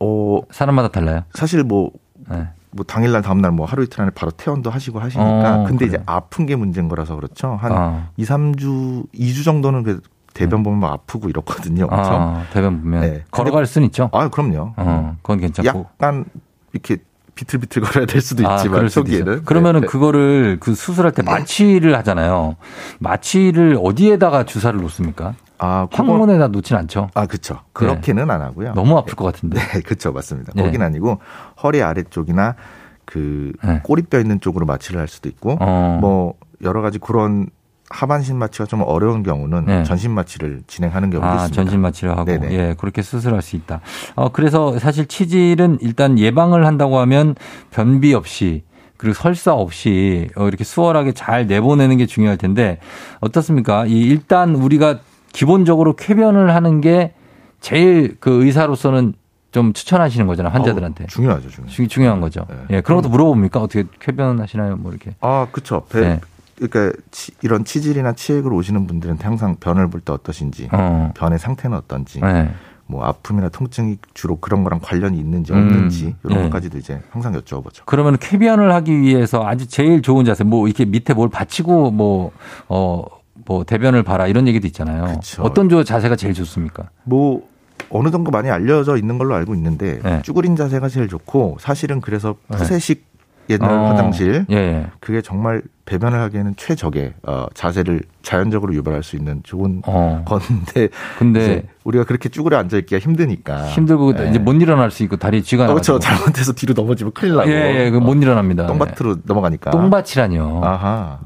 어, 사람마다 달라요. 사실 뭐, 네. 뭐 당일날 다음날 뭐 하루 이틀 안에 바로 퇴원도 하시고 하시니까 어, 근데 그래요. 이제 아픈 게 문제인 거라서 그렇죠. 한 아. 2, 3주, 2주 정도는 그 대변 보면 막 아프고 이렇거든요. 그렇죠? 아, 대변 보면 네. 걸어갈 수는 있죠. 아, 그럼요. 어, 그건 괜찮고. 약간 이렇게 비틀비틀 거려야 될 수도 아, 있지만 수도 초기에는. 그러면은 네. 그거를 그 수술할 때 마취를 하잖아요. 마취를 어디에다가 주사를 놓습니까? 아, 항문에다 놓진 않죠. 아, 그쵸. 그렇게는 안 하고요. 너무 아플 것 같은데. 네, 그쵸. 맞습니다. 네. 거긴 아니고 허리 아래쪽이나 그 네. 꼬리뼈 있는 쪽으로 마취를 할 수도 있고 어. 뭐 여러 가지 그런 하반신 마취가 좀 어려운 경우는 네. 전신 마취를 진행하는 경우도 아, 있습니다. 전신 마취를 하고 네네. 예, 그렇게 수술할 수 있다. 어, 그래서 사실 치질은 일단 예방을 한다고 하면 변비 없이 그리고 설사 없이 어, 이렇게 수월하게 잘 내보내는 게 중요할 텐데 어떻습니까? 이 일단 우리가 기본적으로 쾌변을 하는 게 제일 그 의사로서는 좀 추천하시는 거잖아요, 환자들한테. 어우, 중요하죠, 중요. 중- 중요한 거죠. 네. 예, 그런 것도 물어봅니까? 어떻게 쾌변하시나요? 뭐 이렇게. 아, 그쵸. 배, 네. 그러니까 치- 이런 치질이나 치액으로 오시는 분들한테 항상 변을 볼 때 어떠신지, 어. 변의 상태는 어떤지, 네. 뭐 아픔이나 통증이 주로 그런 거랑 관련이 있는지 음, 없는지 이런 예. 것까지도 이제 항상 여쭤보죠. 그러면 쾌변을 하기 위해서 아주 제일 좋은 자세, 뭐 이렇게 밑에 뭘 받치고 뭐, 어, 뭐 대변을 봐라 이런 얘기도 있잖아요. 그쵸. 어떤 조 자세가 제일 좋습니까? 뭐 어느 정도 많이 알려져 있는 걸로 알고 있는데 네. 쭈그린 자세가 제일 좋고 사실은 그래서 푸세식 옛날 어. 화장실. 예, 예. 그게 정말 배변을 하기에는 최적의 어, 자세를 자연적으로 유발할 수 있는 좋은 어. 건데 근데 우리가 그렇게 쭈그려 앉아 있기가 힘드니까 힘들고 예. 이제 못 일어날 수 있고 다리 쥐가 어, 나가지고. 저 잘못해서 뒤로 넘어지면 큰일 나고 예, 예, 그못 일어납니다. 똥밭으로 넘어가니까 똥밭이라뇨. 아하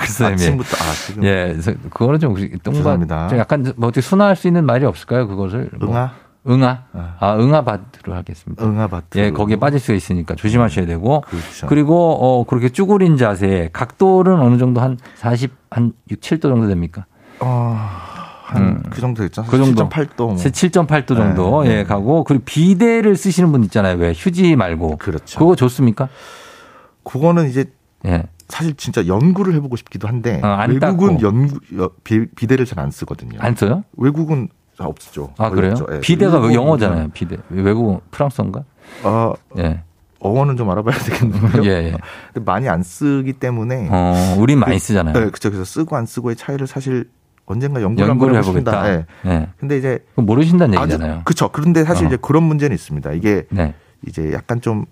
글쎄, 예. 아침부터 아 지금 예, 그거는 좀 똥밭 죄송합니다. 좀 약간 뭐 어떻게 순화할 수 있는 말이 없을까요? 그것을 뭐. 응아 응아 아 응아밭으로 하겠습니다. 응아밭 예, 거기에 빠질 수가 있으니까 조심하셔야 되고 그렇죠. 그리고 어 그렇게 쭈그린 자세 각도는 어느 정도 한 40, 한 6, 7도 정도 됩니까? 한그 정도 됐죠. 그 정도. 7.8도 뭐. 7.8도 정도 네, 예 네. 가고 그리고 비대를 쓰시는 분 있잖아요. 왜 휴지 말고 그렇죠. 그거 좋습니까? 그거는 이제 예. 사실 진짜 연구를 해보고 싶기도 한데 어, 안 외국은. 연구 비, 비대를 잘 안 쓰거든요. 안 써요? 외국은 잘 없죠. 아 그래요? 예. 비대가 일본은 영어잖아요. 비대 외국 프랑스어인가? 어, 예. 어원은 좀 알아봐야 되겠는데요. 예, 예. 근데 많이 안 쓰기 때문에 어, 우린 많이 쓰잖아요. 네, 그렇죠. 그래서 쓰고 안 쓰고의 차이를 사실 언젠가 연구를, 연구를 해보겠다. 예. 예. 근데 이제 모르신다는 얘기잖아요. 그렇죠. 그런데 사실 어. 이제 그런 문제는 있습니다. 이게 네. 이제 약간 좀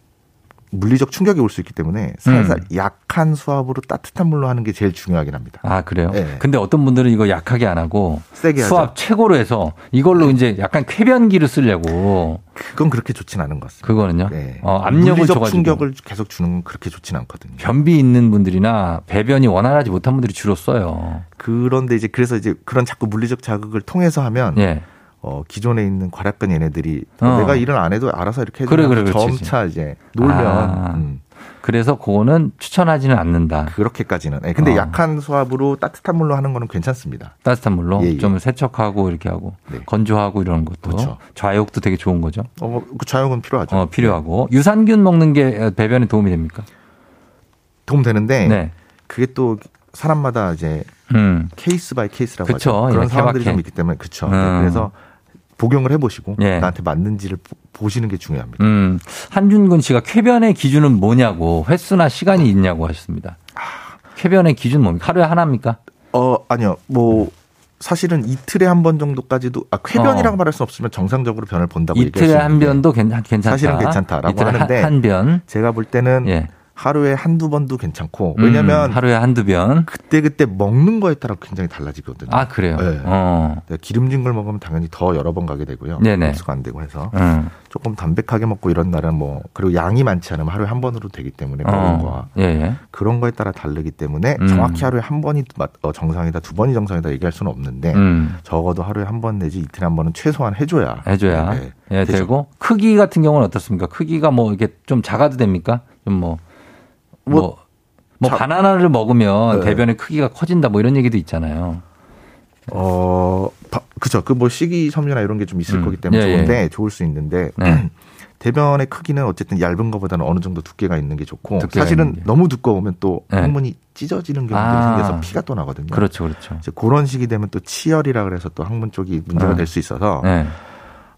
물리적 충격이 올 수 있기 때문에 살살 약한 수압으로 따뜻한 물로 하는 게 제일 중요하긴 합니다. 아, 그래요? 예. 근데 어떤 분들은 이거 약하게 안 하고 세게 하죠. 네. 수압 최고로 해서 이걸로 이제 약간 쾌변기를 쓰려고 그건 그렇게 좋진 않은 것 같습니다. 그거는요. 네. 어, 압력을 물리적 충격을 계속 주는 건 그렇게 좋진 않거든요. 변비 있는 분들이나 배변이 원활하지 못한 분들이 주로 써요. 그런데 이제 그래서 이제 그런 자꾸 물리적 자극을 통해서 하면 예. 어, 기존에 있는 과략근 얘네들이 어. 내가 일을 안 해도 알아서 이렇게 해주면 그래, 그래, 그렇지. 점차 이제 놀면 아. 음, 그래서 그거는 추천하지는 않는다. 그렇게까지는. 네, 근데 어. 약한 수압으로 따뜻한 물로 하는 거는 괜찮습니다. 따뜻한 물로 예, 예. 좀 세척하고 이렇게 하고 네. 건조하고 이런 것도 그렇죠. 좌욕도 되게 좋은 거죠. 어, 그 자욕은 필요하죠. 어, 필요하고 유산균 먹는 게 배변에 도움이 됩니까? 도움 되는데 네. 그게 또 사람마다 이제 음. case by case라고 그쵸. 하죠. 그런 예, 상황들이 케바케. 좀 있기 때문에 그렇죠. 음. 그래서 복용을 해보시고 예. 나한테 맞는지를 보- 보시는 게 중요합니다. 음, 한준근 씨가 쾌변의 기준은 뭐냐고 횟수나 시간이 있냐고 하셨습니다. 쾌변의 기준 뭡니까? 하루에 하나입니까? 어 아니요 뭐 사실은 이틀에 한 번 정도까지도 아 쾌변이라고 어. 말할 수 없으면 정상적으로 변을 본다고 이틀에 수한 변도 괜찮, 괜찮다. 사실은 괜찮다라고 하는데 한, 한 변. 제가 볼 때는 예. 하루에 한두 번도 괜찮고 왜냐면 음, 하루에 한두 변. 그때 그때 먹는 거에 따라 굉장히 달라지거든요. 아, 그래요? 네. 어. 네, 기름진 걸 먹으면 당연히 더 여러 번 가게 되고요. 네네. 흡수가 안 되고 해서 음. 조금 담백하게 먹고 이런 날은 뭐 그리고 양이 많지 않으면 하루에 한 번으로 되기 때문에 먹은 거와 어. 예, 예. 그런 거에 따라 다르기 때문에 음. 정확히 하루에 한 번이 맞- 어, 정상이다 두 번이 정상이다 얘기할 수는 없는데 음. 적어도 하루에 한 번 내지 이틀에 한 번은 최소한 해줘야 해줘야. 네, 예, 되죠. 되고. 크기 같은 경우는 어떻습니까? 크기가 뭐 이게 좀 작아도 됩니까? 좀 뭐, 뭐, 뭐, 뭐 자- 바나나를 먹으면 네. 대변의 크기가 커진다 뭐 이런 얘기도 있잖아요. 어 바- 그죠 그 뭐 식이섬유나 이런 게 좀 있을 음. 거기 때문에 예, 예. 좋은데 좋을 수 있는데 네. 대변의 크기는 어쨌든 얇은 것보다는 어느 정도 두께가 있는 게 좋고 사실은 게. 너무 두꺼우면 또 네. 항문이 찢어지는 경우가 아. 생겨서 피가 또 나거든요. 그렇죠, 그렇죠. 이제 그런 식이 되면 또 치열이라 그래서 또 항문 쪽이 문제가 네. 될수 있어서 네.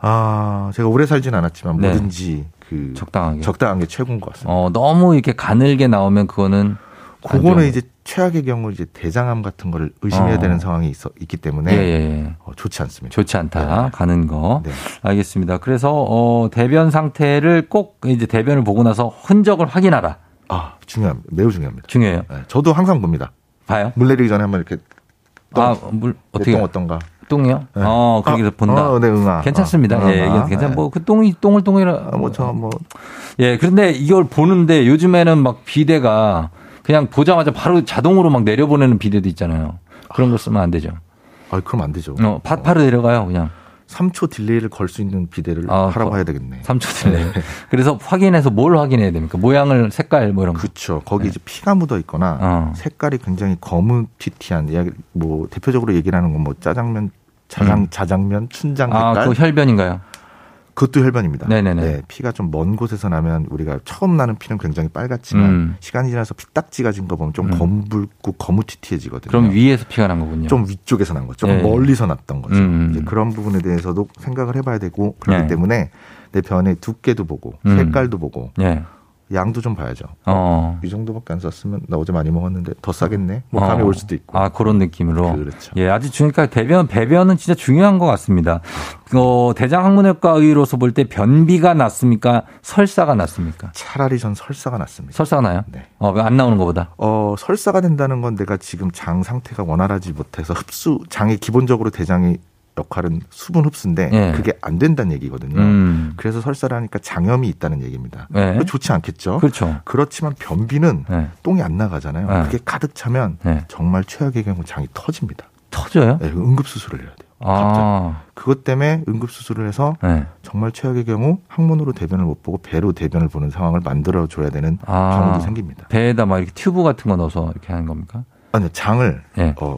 아 제가 오래 살진 않았지만 네. 뭐든지 그 적당하게. 적당한 게 최고인 것 같습니다. 어, 너무 이렇게 가늘게 나오면 그거는 안 그거는 이제 최악의 경우 이제 대장암 같은 거를 의심해야 어. 되는 상황이 있어, 있기 예, 때문에 예, 예. 어, 좋지 않습니다. 좋지 않다. 네. 가는 거. 네. 알겠습니다. 그래서 어, 대변 상태를 꼭 이제 대변을 보고 나서 흔적을 확인하라. 아 중요합니다. 매우 중요합니다. 중요해요. 네, 저도 항상 봅니다. 봐요. 물 내리기 전에 한번 이렇게 똥, 아, 물 어떻게 똥 어떤가? 똥이요? 네. 어, 그렇게 해서 아, 본다. 어, 네, 응아. 괜찮습니다. 어, 예, 응아. 이게 괜찮. 네. 뭐그 똥이 똥을 똥이라. 아, 뭐, 저, 뭐, 예, 그런데 이걸 보는데 요즘에는 막 비데가 그냥 보자마자 바로 자동으로 막 내려보내는 비데도 있잖아요. 그런 거 쓰면 안 되죠. 아, 그럼 안 되죠. 어, 바, 바로 내려가요, 그냥. 3초 delay를 걸 수 있는 비데를 아, 하라고 거- 해야 되겠네. 3초 delay. 그래서 확인해서 뭘 확인해야 됩니까? 모양을, 색깔 뭐 이런 거. 그렇죠. 거기 이제 피가 묻어 있거나 네. 어. 색깔이 굉장히 거무튀튀한 이야기 뭐 대표적으로 얘기를 하는 건 뭐 짜장면 자장 음. 자장면 춘장 아, 색깔 그거 혈변인가요? 그것도 혈변입니다. 네네네. 네, 피가 좀 먼 곳에서 나면 우리가 처음 나는 피는 굉장히 빨갛지만 음. 시간이 지나서 피딱지가 진 거 보면 좀 음. 검붉고 거무튀튀해지거든요. 그럼 위에서 피가 난 거군요. 좀 위쪽에서 난 거죠. 좀 예. 멀리서 났던 거죠. 음. 이제 그런 부분에 대해서도 생각을 해봐야 되고 그렇기 예. 때문에 내 변의 두께도 보고 음. 색깔도 보고 예. 양도 좀 봐야죠. 어. 이 정도밖에 안 썼으면 나 어제 많이 먹었는데 더 싸겠네. 뭐 어. 감이 올 수도 있고. 아, 그런 느낌으로. 그렇죠. 예, 아주 중요니까 배변, 배변은 진짜 중요한 것 같습니다. 어, 대장학문외과 의로서 볼 때 변비가 낫습니까? 설사가 낫습니까? 차라리 전 설사가 낫습니다. 설사가 나요? 네. 어, 안 나오는 것보다. 어, 설사가 된다는 건 내가 지금 장 상태가 원활하지 못해서 흡수, 장의 기본적으로 대장의 역할은 수분 흡수인데 예. 그게 안 된다는 얘기거든요. 음. 그래서 설사를 하니까 장염이 있다는 얘기입니다. 네. 그거 좋지 않겠죠? 그렇죠. 그렇지만 변비는 네. 똥이 안 나가잖아요. 네. 그게 가득 차면 네. 정말 최악의 경우 장이 터집니다. 터져요? 네, 응급수술을 해야 돼요. 아, 그것 때문에 응급수술을 해서 네. 정말 최악의 경우 항문으로 대변을 못 보고 배로 대변을 보는 상황을 만들어 줘야 되는 아. 경우도 생깁니다. 배에다 막 이렇게 튜브 같은 거 넣어서 이렇게 하는 겁니까? 아니요, 장을 예. 어,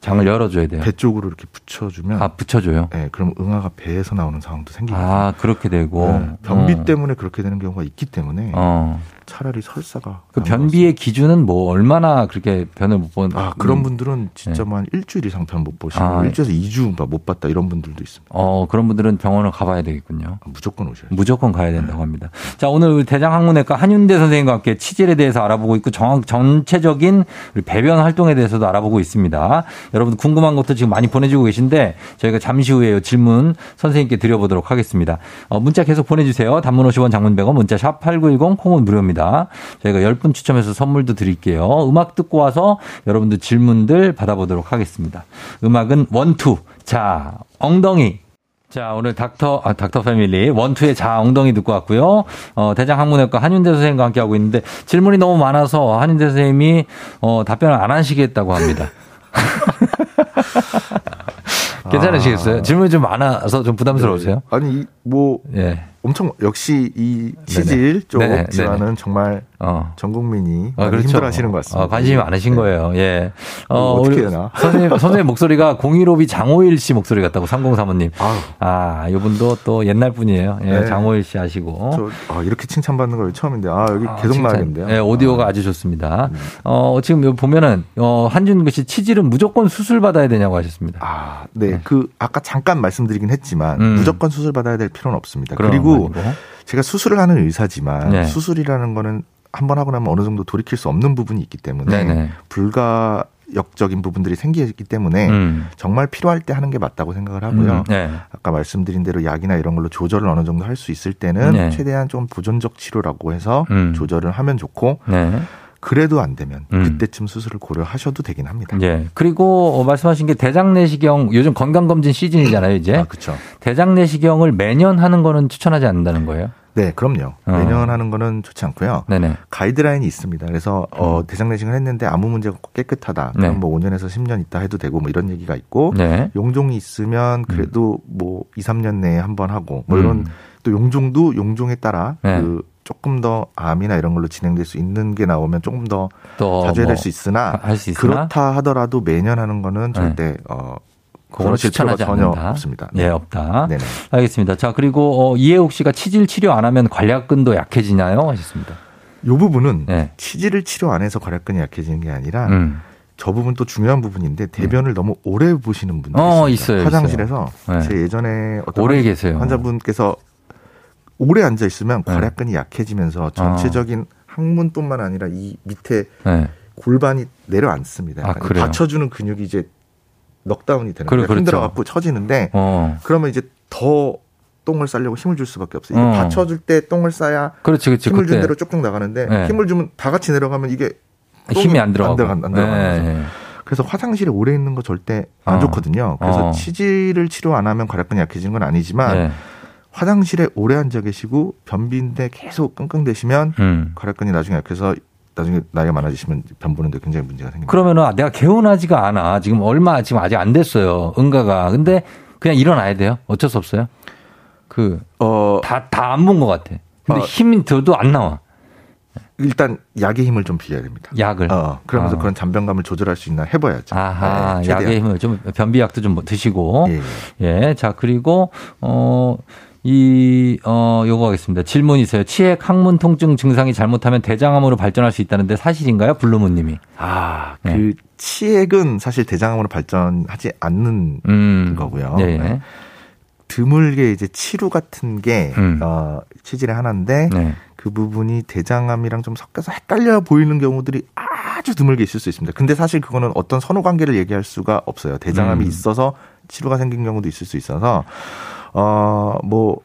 장을 열어줘야 돼요. 배 쪽으로 이렇게 붙여주면 아, 붙여줘요? 네, 그럼 응아가 배에서 나오는 상황도 생깁니다. 아, 그렇게 되고. 네, 변비 어. 때문에 그렇게 되는 경우가 있기 때문에 어. 차라리 설사가 그 변비의 기준은 뭐 얼마나 그렇게 변을 못 본? 아 그런 음. 분들은 진짜 네. 뭐 한 일주일 이상 변 못 보시고 아, 일주일에서 2주 못 봤다 이런 분들도 있습니다. 어, 그런 분들은 병원을 가봐야 되겠군요. 아, 무조건 오셔야죠. 무조건 가야 된다고 합니다. 자, 오늘 대장학문외과 한윤대 선생님과 함께 치질에 대해서 알아보고 있고 정, 전체적인 우리 배변 활동에 대해서도 알아보고 있습니다. 여러분 궁금한 것도 지금 많이 보내주고 계신데 저희가 잠시 후에 질문 선생님께 드려보도록 하겠습니다. 어, 문자 계속 보내주세요. 단문 50원 장문 100원 문자 샵 8910 콩은 무료입니다. 저희가 10분 추첨해서 선물도 드릴게요. 음악 듣고 와서 여러분들 질문들 받아보도록 하겠습니다. 음악은 원투. 자, 엉덩이. 자, 오늘 닥터, 아, 닥터 패밀리, 원투의 자, 엉덩이 듣고 왔고요. 어, 대장학문외과 한윤대 선생님과 함께하고 있는데, 질문이 너무 많아서 한윤대 선생님이, 어, 답변을 안 하시겠다고 합니다. 괜찮으시겠어요? 질문이 좀 많아서 좀 부담스러우세요? 아니 이- 뭐 예. 엄청 역시 이 치질 쪽 네네. 네네. 정말 어. 전 국민이 아, 그렇죠. 힘들어하시는 것 같습니다. 어, 관심이 많으신 네. 거예요. 예. 이거 어떻게 우리 되나? 선생님, 선생님 목소리가 015비 장호일 씨 목소리 같다고 3035님. 아우. 아, 이분도 또 옛날 분이에요. 예, 네. 장호일 씨 아시고. 저 아, 이렇게 칭찬받는 거 처음인데 아 여기 아, 계속 칭찬. 나야겠는데요. 네, 오디오가 아, 아주 좋습니다. 어, 지금 여기 보면은, 어, 한준구 씨 치질은 무조건 수술 받아야 되냐고 하셨습니다. 아, 네. 그 아까 잠깐 말씀드리긴 했지만 음. 무조건 수술 받아야 될 필요는 없습니다. 그런 그리고 거 아니고. 제가 수술을 하는 의사지만 네. 수술이라는 거는 한 번 하고 나면 어느 정도 돌이킬 수 없는 부분이 있기 때문에 네네. 불가 역적인 부분들이 생기기 때문에 음. 정말 필요할 때 하는 게 맞다고 생각을 하고요. 음, 네. 아까 말씀드린 대로 약이나 이런 걸로 조절을 어느 정도 할 수 있을 때는 네. 최대한 좀 보존적 치료라고 해서 음. 조절을 하면 좋고 네. 그래도 안 되면 음. 그때쯤 수술을 고려하셔도 되긴 합니다. 예. 그리고 어, 말씀하신 게 대장 내시경 요즘 건강 검진 시즌이잖아요, 이제. 아, 그렇죠. 대장 내시경을 매년 하는 거는 추천하지 않는다는 거예요. 네, 그럼요. 어. 매년 하는 거는 좋지 않고요. 네네. 가이드라인이 있습니다. 그래서 어, 대장 내시경을 했는데 아무 문제가 없고 깨끗하다. 네. 그럼 뭐 5년에서 10년 있다 해도 되고 뭐 이런 얘기가 있고 네. 용종이 있으면 그래도 뭐 2, 3년 내에 한 번 하고 뭐 이런 음. 또 용종도 용종에 따라 네. 그 조금 더 암이나 이런 걸로 진행될 수 있는 게 나오면 조금 더또 자주 해야 뭐될수 있으나 수 있으나 그렇다 하더라도 매년 하는 거는 절대 어 그거는 그러실 필요가 추천하지 전혀 않는다. 없습니다. 예, 없다. 네네. 알겠습니다. 자, 그리고 어, 이해옥 씨가 치질 치료 안 하면 관략근도 약해지나요? 하셨습니다. 이 부분은 네. 치질을 치료 안 해서 괄약근이 약해지는 게 아니라 음. 저 부분 또 중요한 부분인데 대변을 너무 오래 보시는 분들 어. 있어요, 화장실에서. 네. 제 예전에 어떤 오래 환- 계세요. 환자분께서 오래 앉아 있으면 네. 괄약근이 약해지면서 전체적인 항문뿐만 아니라 이 밑에 네. 골반이 내려앉습니다. 아? 받쳐주는 근육이 이제 넉다운이 되는 거예요. 그렇죠. 힘들어갖고 처지는데 어. 그러면 이제 더 똥을 싸려고 힘을 줄 수밖에 없어요. 이게 어. 받쳐줄 때 똥을 싸야 그렇지, 그렇지. 힘을 준 그때 대로 쭉쭉 나가는데 네. 힘을 주면 다 같이 내려가면 이게 똥이 힘이 안 들어가고. 안, 들어간, 안 들어가는 거죠. 네. 그래서 화장실에 오래 있는 거 절대 안 어. 좋거든요. 그래서 어. 치질을 치료 안 하면 괄약근이 약해지는 건 아니지만 네. 화장실에 오래 앉아 계시고 변비인데 계속 끙끙대시면 음. 괄약근이 나중에 약해서 나중에 나이가 많아지시면 변 보는데 굉장히 문제가 생깁니다. 그러면은 아, 내가 개운하지가 않아. 지금 얼마 지금 아직 안 됐어요. 응가가. 근데 그냥 일어나야 돼요. 어쩔 수 없어요. 그 어, 다 다 안 본 것 같아. 근데 어. 힘이 들어도 안 나와. 일단 약의 힘을 좀 빌려야 됩니다. 약을. 어, 그러면서 어. 그런 잔변감을 조절할 수 있나 해봐야죠. 아하, 네. 약의 힘을 좀 변비약도 좀 드시고. 예, 예. 자, 그리고 어. 이, 어, 요거 하겠습니다. 질문 있어요. 치핵 항문 통증 증상이 잘못하면 대장암으로 발전할 수 있다는데 사실인가요? 블루문 님이. 아, 그 네. 치핵은 사실 대장암으로 발전하지 않는 음. 거고요. 예, 예. 네. 드물게 이제 치루 같은 게 음. 어, 치질의 하나인데 네. 그 부분이 대장암이랑 좀 섞여서 헷갈려 보이는 경우들이 아주 드물게 있을 수 있습니다. 근데 사실 그거는 어떤 선후 관계를 얘기할 수가 없어요. 대장암이 음. 있어서 치루가 생긴 경우도 있을 수 있어서 어뭐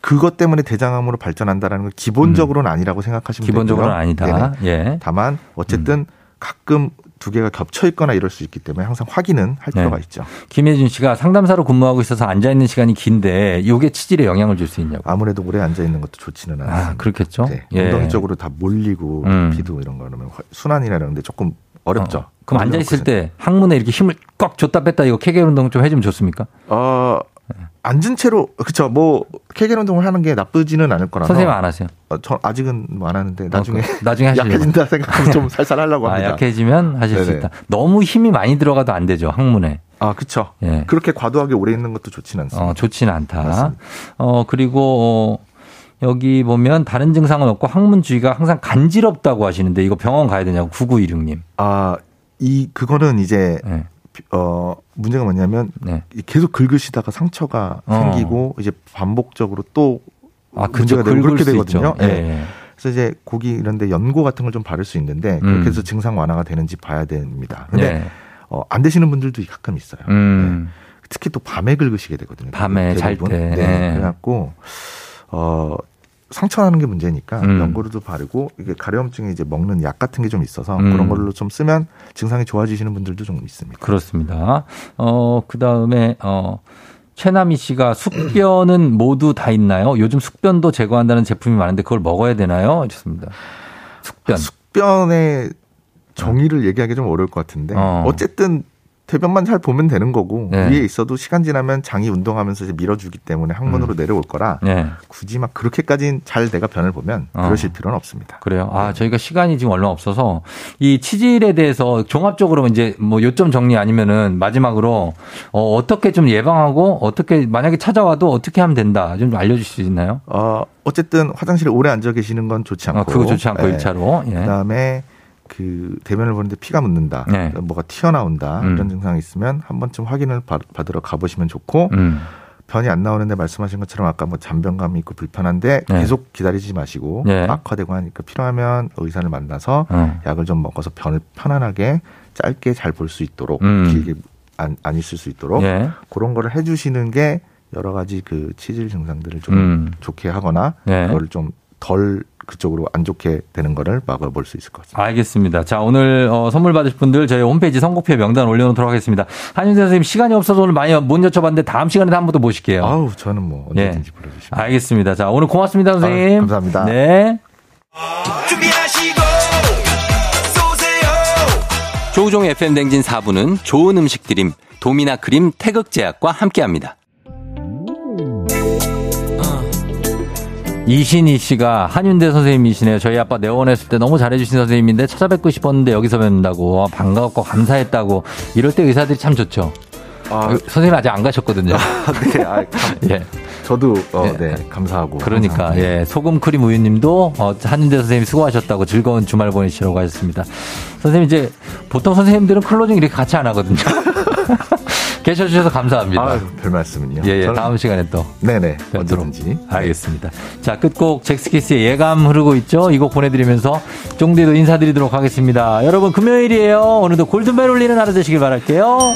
그것 때문에 대장암으로 발전한다라는 건 기본적으로는 아니라고 생각하시면 음. 기본적으로는 되고요. 아니다. 네네. 예. 다만 어쨌든 가끔 두 개가 겹쳐 있거나 이럴 수 있기 때문에 항상 확인은 할 필요가 네. 있죠. 김혜준 씨가 상담사로 근무하고 있어서 앉아 있는 시간이 긴데 이게 치질에 영향을 줄 수 있냐고. 아무래도 오래 앉아 있는 것도 좋지는. 아, 그렇겠죠. 네, 예. 엉덩이 쪽으로 다 몰리고 음. 피도 이런 거 그러면 순환이라는데 조금 어렵죠. 어, 그럼 앉아 있을 때 항문에 이렇게 힘을 꽉 줬다 뺐다 이거 케겔 운동 좀 해주면 좋습니까? 어 앉은 채로 그쵸 뭐 케겔 운동을 하는 게 나쁘지는 않을 거라서 선생님 안 하세요? 어, 저 아직은 뭐 안 하는데 나중에 어, 그- 나중에. 약해진다 생각하면 좀 살살 하려고 아, 합니다. 약해지면 하실 수 네네. 있다. 너무 힘이 많이 들어가도 안 되죠 항문에. 아 그쵸. 예. 그렇게 과도하게 오래 있는 것도 좋지는 않습니다. 어, 좋지는 않다. 맞습니다. 어, 그리고, 어, 여기 보면 다른 증상은 없고 항문 주위가 항상 간지럽다고 하시는데 이거 병원 가야 되냐고 9916님. 아, 이, 그거는 이제, 네. 어, 문제가 뭐냐면, 네. 계속 긁으시다가 상처가 어. 생기고, 이제 반복적으로 또, 아. 문제가 되고 그렇게 수 되거든요. 예, 예. 예. 그래서 이제 고기 이런데 연고 같은 걸 좀 바를 수 있는데, 음. 그렇게 해서 증상 완화가 되는지 봐야 됩니다. 근데, 네. 어, 안 되시는 분들도 가끔 있어요. 음. 네. 특히 또 밤에 긁으시게 되거든요. 밤에 잘. 때. 네. 네. 그래갖고, 어, 상처나는 게 문제니까 음. 연고로도 바르고 이게 가려움증에 이제 먹는 약 같은 게 좀 있어서 음. 그런 걸로 좀 쓰면 증상이 좋아지시는 분들도 좀 있습니다. 그렇습니다. 어, 그 다음에, 어, 최남희 씨가 숙변은 모두 다 있나요? 요즘 숙변도 제거한다는 제품이 많은데 그걸 먹어야 되나요? 좋습니다. 숙변. 숙변의 정의를 얘기하기 좀 어려울 것 같은데 어. 어. 쨌든 대변만 잘 보면 되는 거고 네. 위에 있어도 시간 지나면 장이 운동하면서 이제 밀어주기 때문에 항문으로 내려올 거라 네. 굳이 막 그렇게까지는 잘 내가 변을 보면 어. 그러실 필요는 없습니다. 그래요. 아, 저희가 시간이 지금 얼마 없어서 이 치질에 대해서 종합적으로 이제 뭐 요점 정리 아니면은 마지막으로 어, 어떻게 좀 예방하고 어떻게 만약에 찾아와도 어떻게 하면 된다 좀 알려주실 수 있나요? 어, 어쨌든 화장실에 오래 앉아 계시는 건 좋지 않고 아, 그거 좋지 않고 예. 일차로 예. 그다음에 그 대변을 보는데 피가 묻는다, 네. 뭐가 튀어나온다 음. 이런 증상이 있으면 한 번쯤 확인을 받- 받으러 가보시면 좋고 음. 변이 안 나오는데 말씀하신 것처럼 아까 뭐 잔변감이 있고 불편한데 네. 계속 기다리지 마시고 네. 악화되고 하니까 필요하면 의사를 만나서 어. 약을 좀 먹어서 변을 편안하게 짧게 잘 볼 수 있도록 음. 길게 안, 안 있을 수 있도록 예. 그런 거를 해주시는 게 여러 가지 그 치질 증상들을 좀 음. 좋게 하거나 네. 그거를 좀 덜 그쪽으로 안 좋게 되는 거를 막아볼 수 있을 것 같습니다. 알겠습니다. 자, 오늘 어, 선물 받으실 분들 저희 홈페이지 선곡표 명단 올려놓도록 하겠습니다. 한윤세 선생님 시간이 없어서 오늘 많이 못 여쭤봤는데 다음 시간에 한 번 더 모실게요. 아우 저는 뭐 예. 언제든지 불러주시면 알겠습니다. 자, 오늘 고맙습니다, 선생님. 아, 감사합니다. 네. 조우종의 FM 댕진 4부는 좋은 음식 드림, 도미나 크림 태극제약과 함께합니다. 이신희 씨가 한윤대 선생님이시네요. 저희 아빠 내원했을 때 너무 잘해주신 선생님인데 찾아뵙고 싶었는데 여기서 뵙는다고 반가웠고 감사했다고 이럴 때 의사들이 참 좋죠. 아, 선생님 아직 안 가셨거든요. 네, 아, 감- 예. 저도 어, 예. 네 감사하고 그러니까. 예 소금 크림 우유님도 어, 한윤대 선생님 수고하셨다고 즐거운 주말 보내시라고 하셨습니다. 선생님 이제 보통 선생님들은 클로징 이렇게 같이 안 하거든요. 계셔 주셔서 감사합니다. 아, 별 말씀은요. 예, 예. 저는- 다음 시간에 또 네네. 언제든지. 알겠습니다. 자, 끝곡 잭스키스의 예감 흐르고 있죠? 이 곡 보내드리면서 쫑디도 인사드리도록 하겠습니다. 여러분, 금요일이에요. 오늘도 골든벨 울리는 하루 되시길 바랄게요.